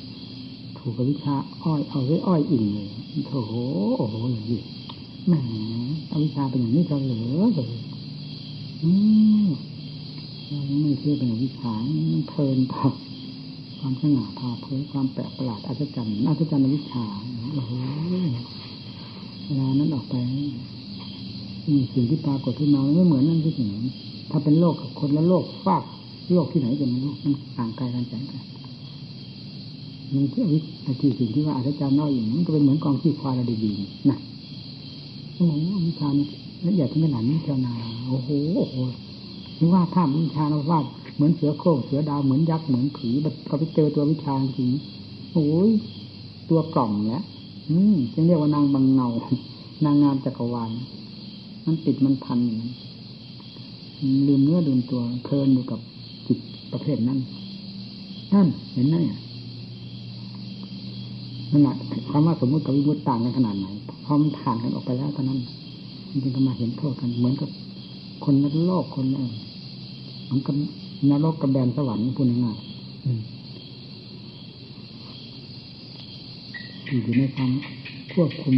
ถูกกับวิชาอ้อยเอาไว้อ้อยอิ่งเลยโถโอ้โหอย่างนี้แหมอวิชาเป็นอย่างนี้จะเหลือเลยอืมไม่เชื่อเป็นวิชาเพลินพอความสง่าพาเผยความแปลกประหลาดอัศจรรย์อัศจรรย์วิชาโอ้โหเวลานั้นออกไปสิ่งที่ปรากฏขึ้นมาไม่เหมือนนั่นที่หน ถ้าเป็นโลกกับคนละโลกฟากโลกที่ไหนจะไม่รู้มันห่างไกลกันแสนไกลมีที่วิธีสิ่งที่ว่าอาจารย์น้อยอย่างมันก็เป็นเหมือนกองขี้ควายระดีๆนะโอ้โหวิชาละเอียดถึงขนาดนี้เจ้านาโอ้โหโอ้โหนี่ว่าถ้าวิชาเราว่าเหมือนเสือโคร่งเสือดาวเหมือนยักษ์เหมือนผีเขาไปเจอตัววิชาจริงโอ้ยตัวกล่อมเนี้ยอืมจึงเรียกว่านางบางเงานางงามจักรวาลมันติดมันพัน ลืมเนื้อลืมตัวเพลินอยู่กับจิตประเภทนั้นนั่นเห็นไหมนั่นแหละคำว่าสมมติกับวิมุตต่างกันขนาดไหนพอมันผ่านกันออกไปแล้วตอนนั้นมันจึงมาเห็นโทษกันเหมือนกับคนนรกคนนั้นมันก็นรกกับแดนสวรรค์พูดง่ายๆอยู่ในความควบคุม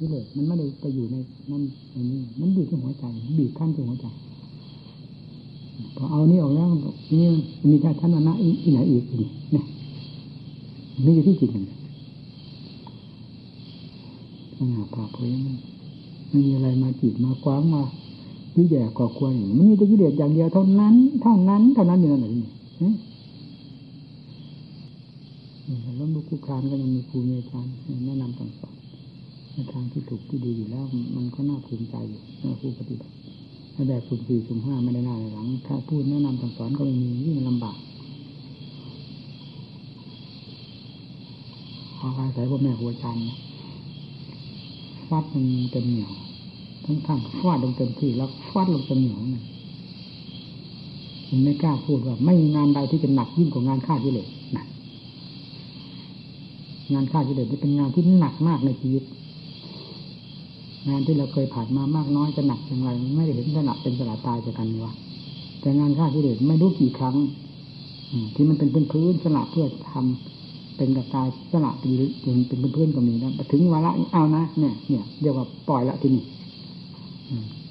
นี่เลยมันไม่ได้ไปอยู่ในนั่นในนี้มันอยู่ที่หัวใจบีบขั้นที่หัวใจพอเอานี่ออกแล้วนี่มีแค่ท่านวันนะอีไหนอีกอีกเนี่ยนี่อยู่ที่จิตมันสง่าผ่าเผยไม่มีอะไรมาจีบมาคว้างมายิ่แย่ก่อควรมันมีแต่กิเลสอย่างเดียวเท่านั้น เท่านั้นเท่านั้นอยู่นั่นเองแล้วลูกคุกคานก็ยังมีครูมีอาจารย์แนะนำต่างสอน ทางที่ถูกที่ดีอยู่แล้ว มันก็น่าภูมิใจอยู่น่าผู้ปฏิบัติถ้าแบบสุ่มสี่สุ่มห้าไม่ได้หน้าหลัง ถ้าพูดแนะนำต่งสอนก็ไม่มียิ่งลำบากพออาศัยพ่อแม่หัวจันฟาดมันเต็มเหนียวทั้งทั้งฟาดลงเต็มที่แล้วฟาดลงเต็มเหนียวมันมันไม่กล้าพูดว่า ไม่มีงานใดที่จะหนักยิ่งกว่างานฆ่ากิเลสนะงานฆ่ากิเลสเป็นงานที่หนักมากในชีวิต งานที่เราเคยผ่านมามากน้อยจะหนักอย่างไรไม่ได้เห็นจะหนักเป็นสลาตายจากกันวะแต่งานฆ่ากิเลสไม่รู้กี่ครั้งที่มันเป็นพื้นพื้นสละเพื่อทำเป็นกับตายสละเป็นเป็นเพื่อนก็มีนะถึงวาระเอานะเนี่ยเนี่ยเรียกว่าปล่อยละที่นี่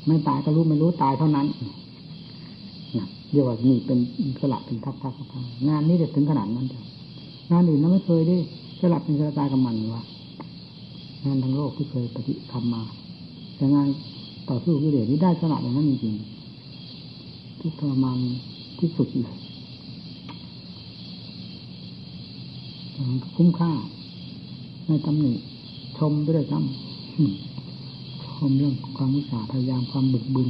ไม่ตายก็รู้ไม่รู้ตายเท่านั้นเรียกว่านี่เป็นสละเป็นทักทักงานนี้จะถึงขนาดนั้นจ้ะงานอื่นเราไม่เคยได้สละเป็นสละตายกับมันวะ งานทางโลกที่เคยปฏิทำมา แต่งานต่อสู้กิเลสนี้ได้สละอย่างนั้นจริงๆทุกทรมานที่สุดเลยคุ้มค่า ในตำหนิชมไปด้วยซ้ำชมเรื่องความวิชาพยายามความบึกบึน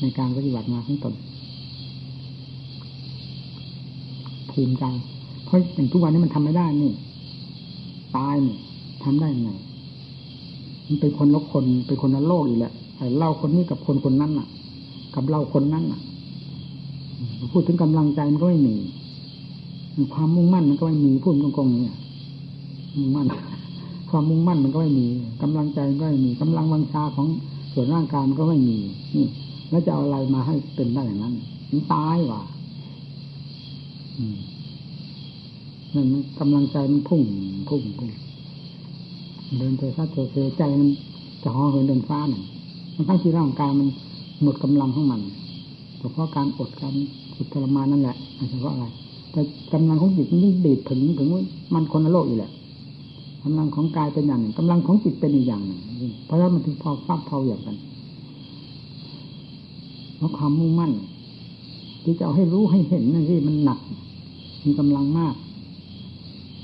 ในการปฏิบัติงานของตนภูมิใจเพราะอย่างทุกวันนี้มันทำไม่ได้นี่ ตายนี่ ทำได้ยังไง มันเป็นคนละคนเป็นคนละโลกอีกแหละไอ้เล่าคนนี้กับคนคนนั้นน่ะ กับเราคนนั้นน่ะ พูดถึงกำลังใจมันก็ไม่มี ความมุ่งมั่นมันก็ไม่มีพูดตรงๆเนี่ยมุ่งมั่นความมุ่งมั่นมันก็ไม่มีกำลังใจก็ไม่มีกำลังวังชาของส่วนร่างกายมันก็ไม่มีนี่แล้วจะเอาอะไรมาให้เป็นได้อย่างนั้นมันตายว่ะนั่นกำลังใจมันพุ่งพุ่งพุ่ง เดินเจอซาเจอเจอใจมันจะห่อเหินเดินฟ้าหนึ่งมันทั้งที่ร่างกายมันหมดกำลังของมันเฉพาะการอดการสุดทรมานนั่นแหละเฉพาะอะไร แต่กำลังของจิตมันยิ่งดีดถึงถึงว่ามันคนละโลกอีกแหละกำลังของกายเป็นอย่างหนึ่งกำลังของจิตเป็นอีกอย่างหนึ่งเพราะฉะนั้นมันถึงพอฟักเท่าอย่างกันเพราะความมุ่งมั่น ที่จะเอาให้รู้ให้เห็นนั่นที่มันหนัก มีกำลังมาก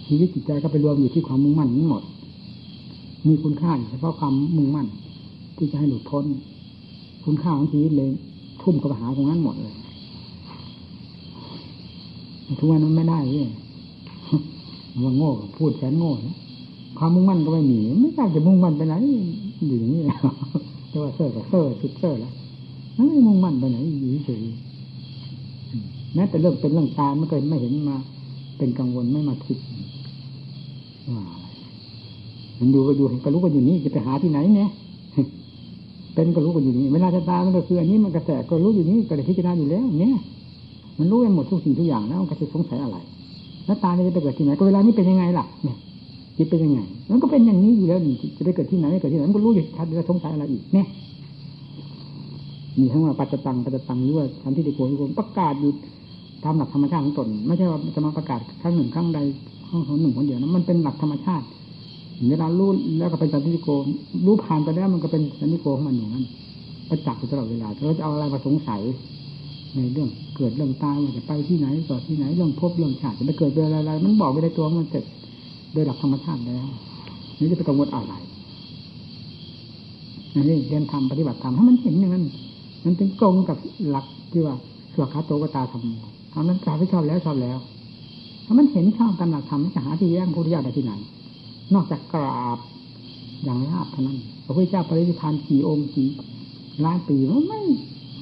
ชีวิตจิตใจก็ไปรวมอยู่ที่ความมุ่งมั่นทั้หมด มีคุณค่าเฉพาะความมุ่งมั่น ที่จะให้หลุดพ้น คุณค่าของชีวิตเลย ทุ่มกับหาตรงนั้นหมดเลยทุกวันนั้นไม่ได้เลยว่าโง่พูดแสนโง่นะความมุ่งมั่นก็ไม่มีไม่ทราจะมุ่งมั่นไปไหนอยู่อย่างนี้แล้วจะว่าเซ่อกับเซ่อสุดเซ่อแล้วไม่มุ่งมั่นไปไหนอยู่เฉยแม้แต่เรื่องเป็นเรื่องตาไม่เคยไม่เห็นมา เป็นกังวลไม่มาคิดว่า มันอยู่ก็อยู่เห็นก็รู้ก็อยู่นี่จะไปหาที่ไหนเนี่ยเป็นก็รู้ก็อยู่นี่เวลาจะตามันก็คืออันนี้มันกระแสก็รู้อยู่นี่ก็เลยพิจารณาอยู่แล้ว เนี่ย มันรู้ไปหมดทุกสิ่งทุกอย่างแล้วมันก็จะสงสัยอะไรแล้วตายจะไปเกิดที่ไหนก็เวลานี้เป็นยังไงล่ะ เนี่ยจิตเป็นยังไง มันก็เป็นอย่างนี้อยู่แล้วจะไปเกิดที่ไหนไม่เกิดที่ไหนมันก็รู้อยู่ชัดแล้วสงสัยอะไรอีกเนี่ยมีทั้งว่าปัจจตังปัจจตังหรือว่าทันที่ติโกนิโกประกาศอยู่ตามหลักธรรมชาติของตนไม่ใช่ว่าจะมาประกาศครั้งหนึ่งครั้งใดครั้งหนึ่งคนเดียวนะมันเป็นหลักธรรมชาติ เวลารู้แล้วก็เป็นสันติโกรู้ผ่านไปแล้วมันก็เป็นสันติโกของมันอย่างนั้นประจักษ์อยู่ตลอดเวลาเราจะเอาอะไรมาสงสัย ในเรื่องเกิดเรื่องตายมันจะไปที่ไหนต่อที่ไหนเรื่องพบเรื่องชาติจะไปเกิดเป็นอะไรมันบอกไปในตัวมันเสร็จโดยหลักธรรมชาติแล้วนี่จะไปกังวลอะไรนี่เรียนทำปฏิบัติธรรมให้มันเห็นอย่างนั้นมันเป็นตรงกับหลักที่ว่าสวดคาโตกตาธรรมทำนั้นกาไม่ชอบแล้วชอบแล้ว ถ้ามันเห็นชอบตามหลักธรรมจะหาที่แย่งพุทธิยาได้ที่ไหน นอกจากกราบ อย่างราบเท่านั้นพระพุทธเจ้าปรินิพานกี่องค์กี่ล้านปีมันไม่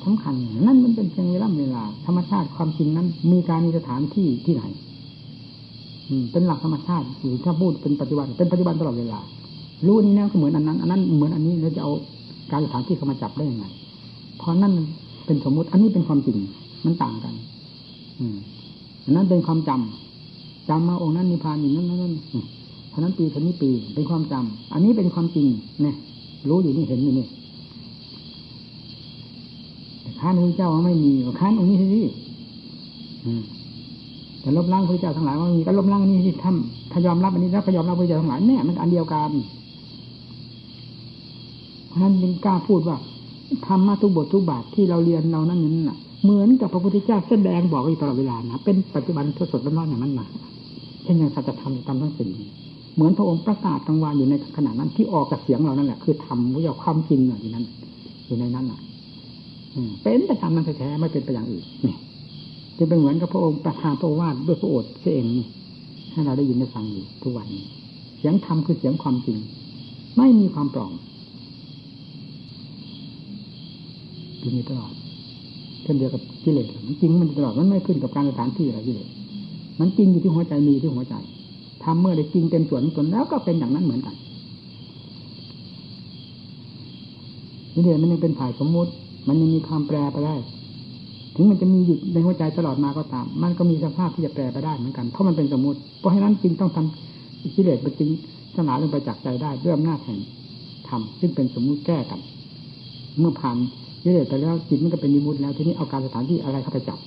สำคัญ นั่นมันเป็นเพียงเวลาเวลา ธรรมชาติความจริงนั้น มีการมีสถานที่ที่ไหนอืมเป็นหลักธรรมชาติหรือถ้าพูดเป็นปัจจุบันเป็นปัจจุบันตลอดเวลา รู้นี้แล้วก็เหมือนอันนั้น อันนั้นเหมือนอันนี้เราจะเอาการสถานที่เข้ามาจับได้ยังไงเพราะนั่นเป็นสมมุติ อันนี้เป็นความจริงมันต่างกัน อืมอันนั้นเป็นความจำจำมาองค์นั้นนิพพานอย่างนั้นนั้น ท่านั้นปีท่านี้ปีเป็นความจำอันนี้เป็นความจริงเนี่ยรู้อยู่นี่เห็นอยู่นี่ข้านพระเจ้าว่าไม่มีข้านองค์นี้สิแต่ลบล้างพระเจ้าทั้งหลายว่ามีก็ลบล้างนี่ที่ทำถ้ายอมรับอันนี้แล้วก็ยอมรับพระเจ้าทั้งหลายเนี่ยมันอันเดียวกันเพราะนั้นจึงกล้าพูดว่าธรรมะทุกบททุกบาทที่เราเรียนเรานั่นนี่น่ะ เหมือนกับพระพุทธเจ้าแสดงบอกอยู่ตลอดเวลานะเป็นปัจจุบันทดสดร้อนๆอย่างนั้นมาเช่นอย่างสัจธรรมตามทั้งสิ่ง เหมือนพระองค์ประกาศกลางวันอยู่ในขณะนั้นที่ออกจากเสียงเรานั่นแหละคือธรรมวิญญาความจริงอยู่นั้นอยู่ในนั้นน่ะเป็นไปตามนั้นแท้ๆไม่เป็นไปอย่างอื่นนี่จะเป็นเหมือนกับพระองค์ประทานพระวาทด้วยพระโอษฐ์เองนี่ให้เราได้ยินได้ฟังอยู่ทุกวันเสียงธรรมคือเสียงความจริง ไม่มีความปลอมอยู่นี่ตลอดเช่นเดียวกับกิเลสมันจริงมันตลอดมันไม่ขึ้นกับการสถานที่อะไรกิเลสมันจริงอยู่ที่หัวใจมีที่หัวใจ ทำเมื่อได้จริงเต็มส่วนตนแล้วก็เป็นอย่างนั้นเหมือนกันกิเลสมันยังเป็นฝ่ายสมมุติ มันยังมีความแปรไปได้ ถึงมันจะมีอยู่ในหัวใจตลอดมาก็ตาม มันก็มีสภาพที่จะแปรไปได้เหมือนกัน เพราะมันเป็นสมมุติ เพราะฉะนั้นจริงต้องทำกิเลสไปจริงสนาลงไปจากใจได้ด้วยอำนาจแห่งธรรมซึ่งเป็นสมมุติแก้กัน เมื่อผ่านกิเลสไปแล้วจิตมันก็เป็นนิมุติแล้วทีนี้เอาการสถานที่อะไรเข้าไปจับ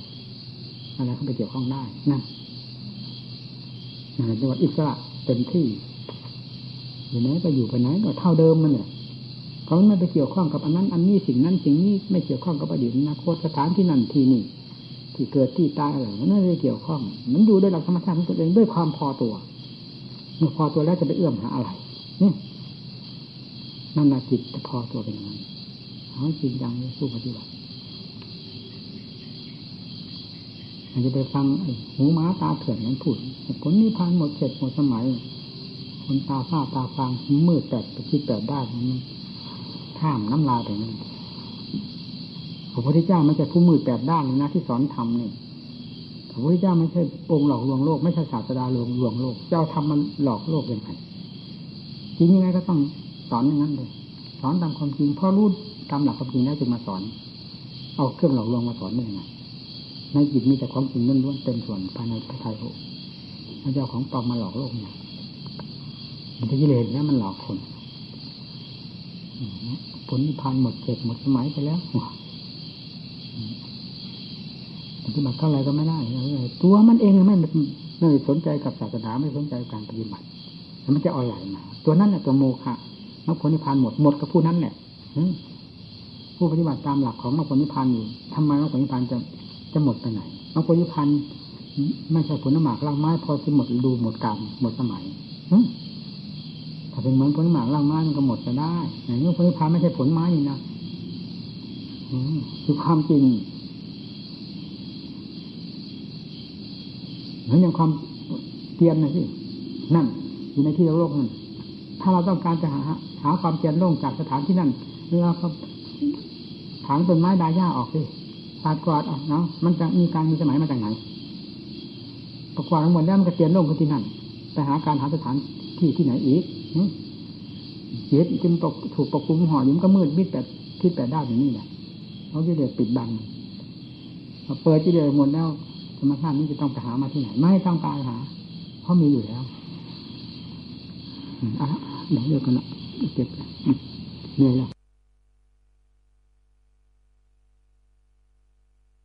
อะไรเข้าไปเกี่ยวข้องได้นั่น จังหวัดอิสระเต็มที่อยู่ไหนก็อยู่ไปไหนก็เท่าเดิมมันเนี่ยเขาไม่ไปเกี่ยวข้องกับอันนั้น อันนี้สิ่งนั้นสิ่งนี้ไม่เกี่ยวข้องกับอดีตอนาคตสถานที่นั่นที่นี่ที่เกิดที่ตายอะไรมันไม่ได้เกี่ยวข้อง มันอยู่ด้วยหลักธรรมชาติของตัวเองด้วยความพอตัวเมื่อพอตัวแล้วจะไปเอื้อมหาอะไรนี่นั่นแหละจิตพอตัวเป็นอย่างนั้นเอาจริงจังสู้ปฏิบัติอา จจะไปฟังหูม้าตาเถื่อนนั้นพูดผลนิพพานหมดเสร็จหมดสมัย คนตาฝ้าตาฟางมืดแปดไปคิดแปดได้มันข้ามน้ำลายไปนั่นพระพุทธเจ้าไม่ใช่ผู้มืดแปดด้านนะที่สอนธรรมนี่พระพุทธเจ้าไม่ใช่องค์หลอกลวงโลกไม่ใช่ศาสดาลวงลวงโลกเจ้าทำมันหลอกโลกยังไงจริงยังไงก็ต้องสอนอย่างนั้นเลย สอนตามความจริงเพราะรู้ตามหลักความจริงแล้วจึงมาสอน เอาเครื่องหลอกลวงมาสอนได้ยังไง ในจิตมีแต่ความจริงล้วนๆเต็มส่วนภายในพระไทยโลกพระเจ้าของปลอมมาหลอกโลกเนี่ยมันจะกิเลสแล้วมันหลอกคนผลนิพพานหมดเจ็บหมดสมัยไปแล้วปฏิบัติเท่าไรก็ไม่ได้ตัวมันเองไม่ไม่สนใจกับศาสนาไม่สนใจการปฏิบัติแล้วมันจะเอาไหลมาตัวนั้นแหละตัวโมฆะมรรคผลนิพพานหมดหมดกับผู้นั้นแหละผู้ปฏิบัติตามหลักของมรรคผลนิพพานอยู่ทำไมมรรคผลนิพพานจะ จะหมดไปไหนมรรคผลิพพานไม่ใช่ผลน้ำหมากลางไม้พอจะหมดดูหมดกรรมหมดสมัยถ้าเป็นเหมือนผลหมากล่างไม้มันก็หมดจะได้อย่างนี้ผลิพพานไม่ใช่ผลไม้นี่นะคือความจริงเหมือนอย่างความเตียนนะสินั่น อยู่ในที่โลกนั่นถ้าเราต้องการจะหาหาความเตียนโล่งจากสถานที่นั่นเราก็ถางต้นไม้ดาหญ้าออกสิ ปาดกวาดออกเนาะมันจะมีการมีสมัยมาจากไหนประกวาดทั้งหมดแล้วมันก็เตียนโล่งขึ้นที่นั่นไปหาการหาสถานที่ที่ไหนอีกเจ็ดจึงตกถูกปกคลุมห่อยิ้มก็มืดมิดแต่ทิศแปดด้านอย่างนี้แหละเพราะกิเลสปิดบังพอเปิดกิเลสหมดแล้วธรรมชาตินี้จะต้องไปหามาที่ไหน ไม่ต้องการหา เพราะมีอยู่แล้วอะเดี๋ยวเลิกกันละเก็บเหนื่อยแล้ว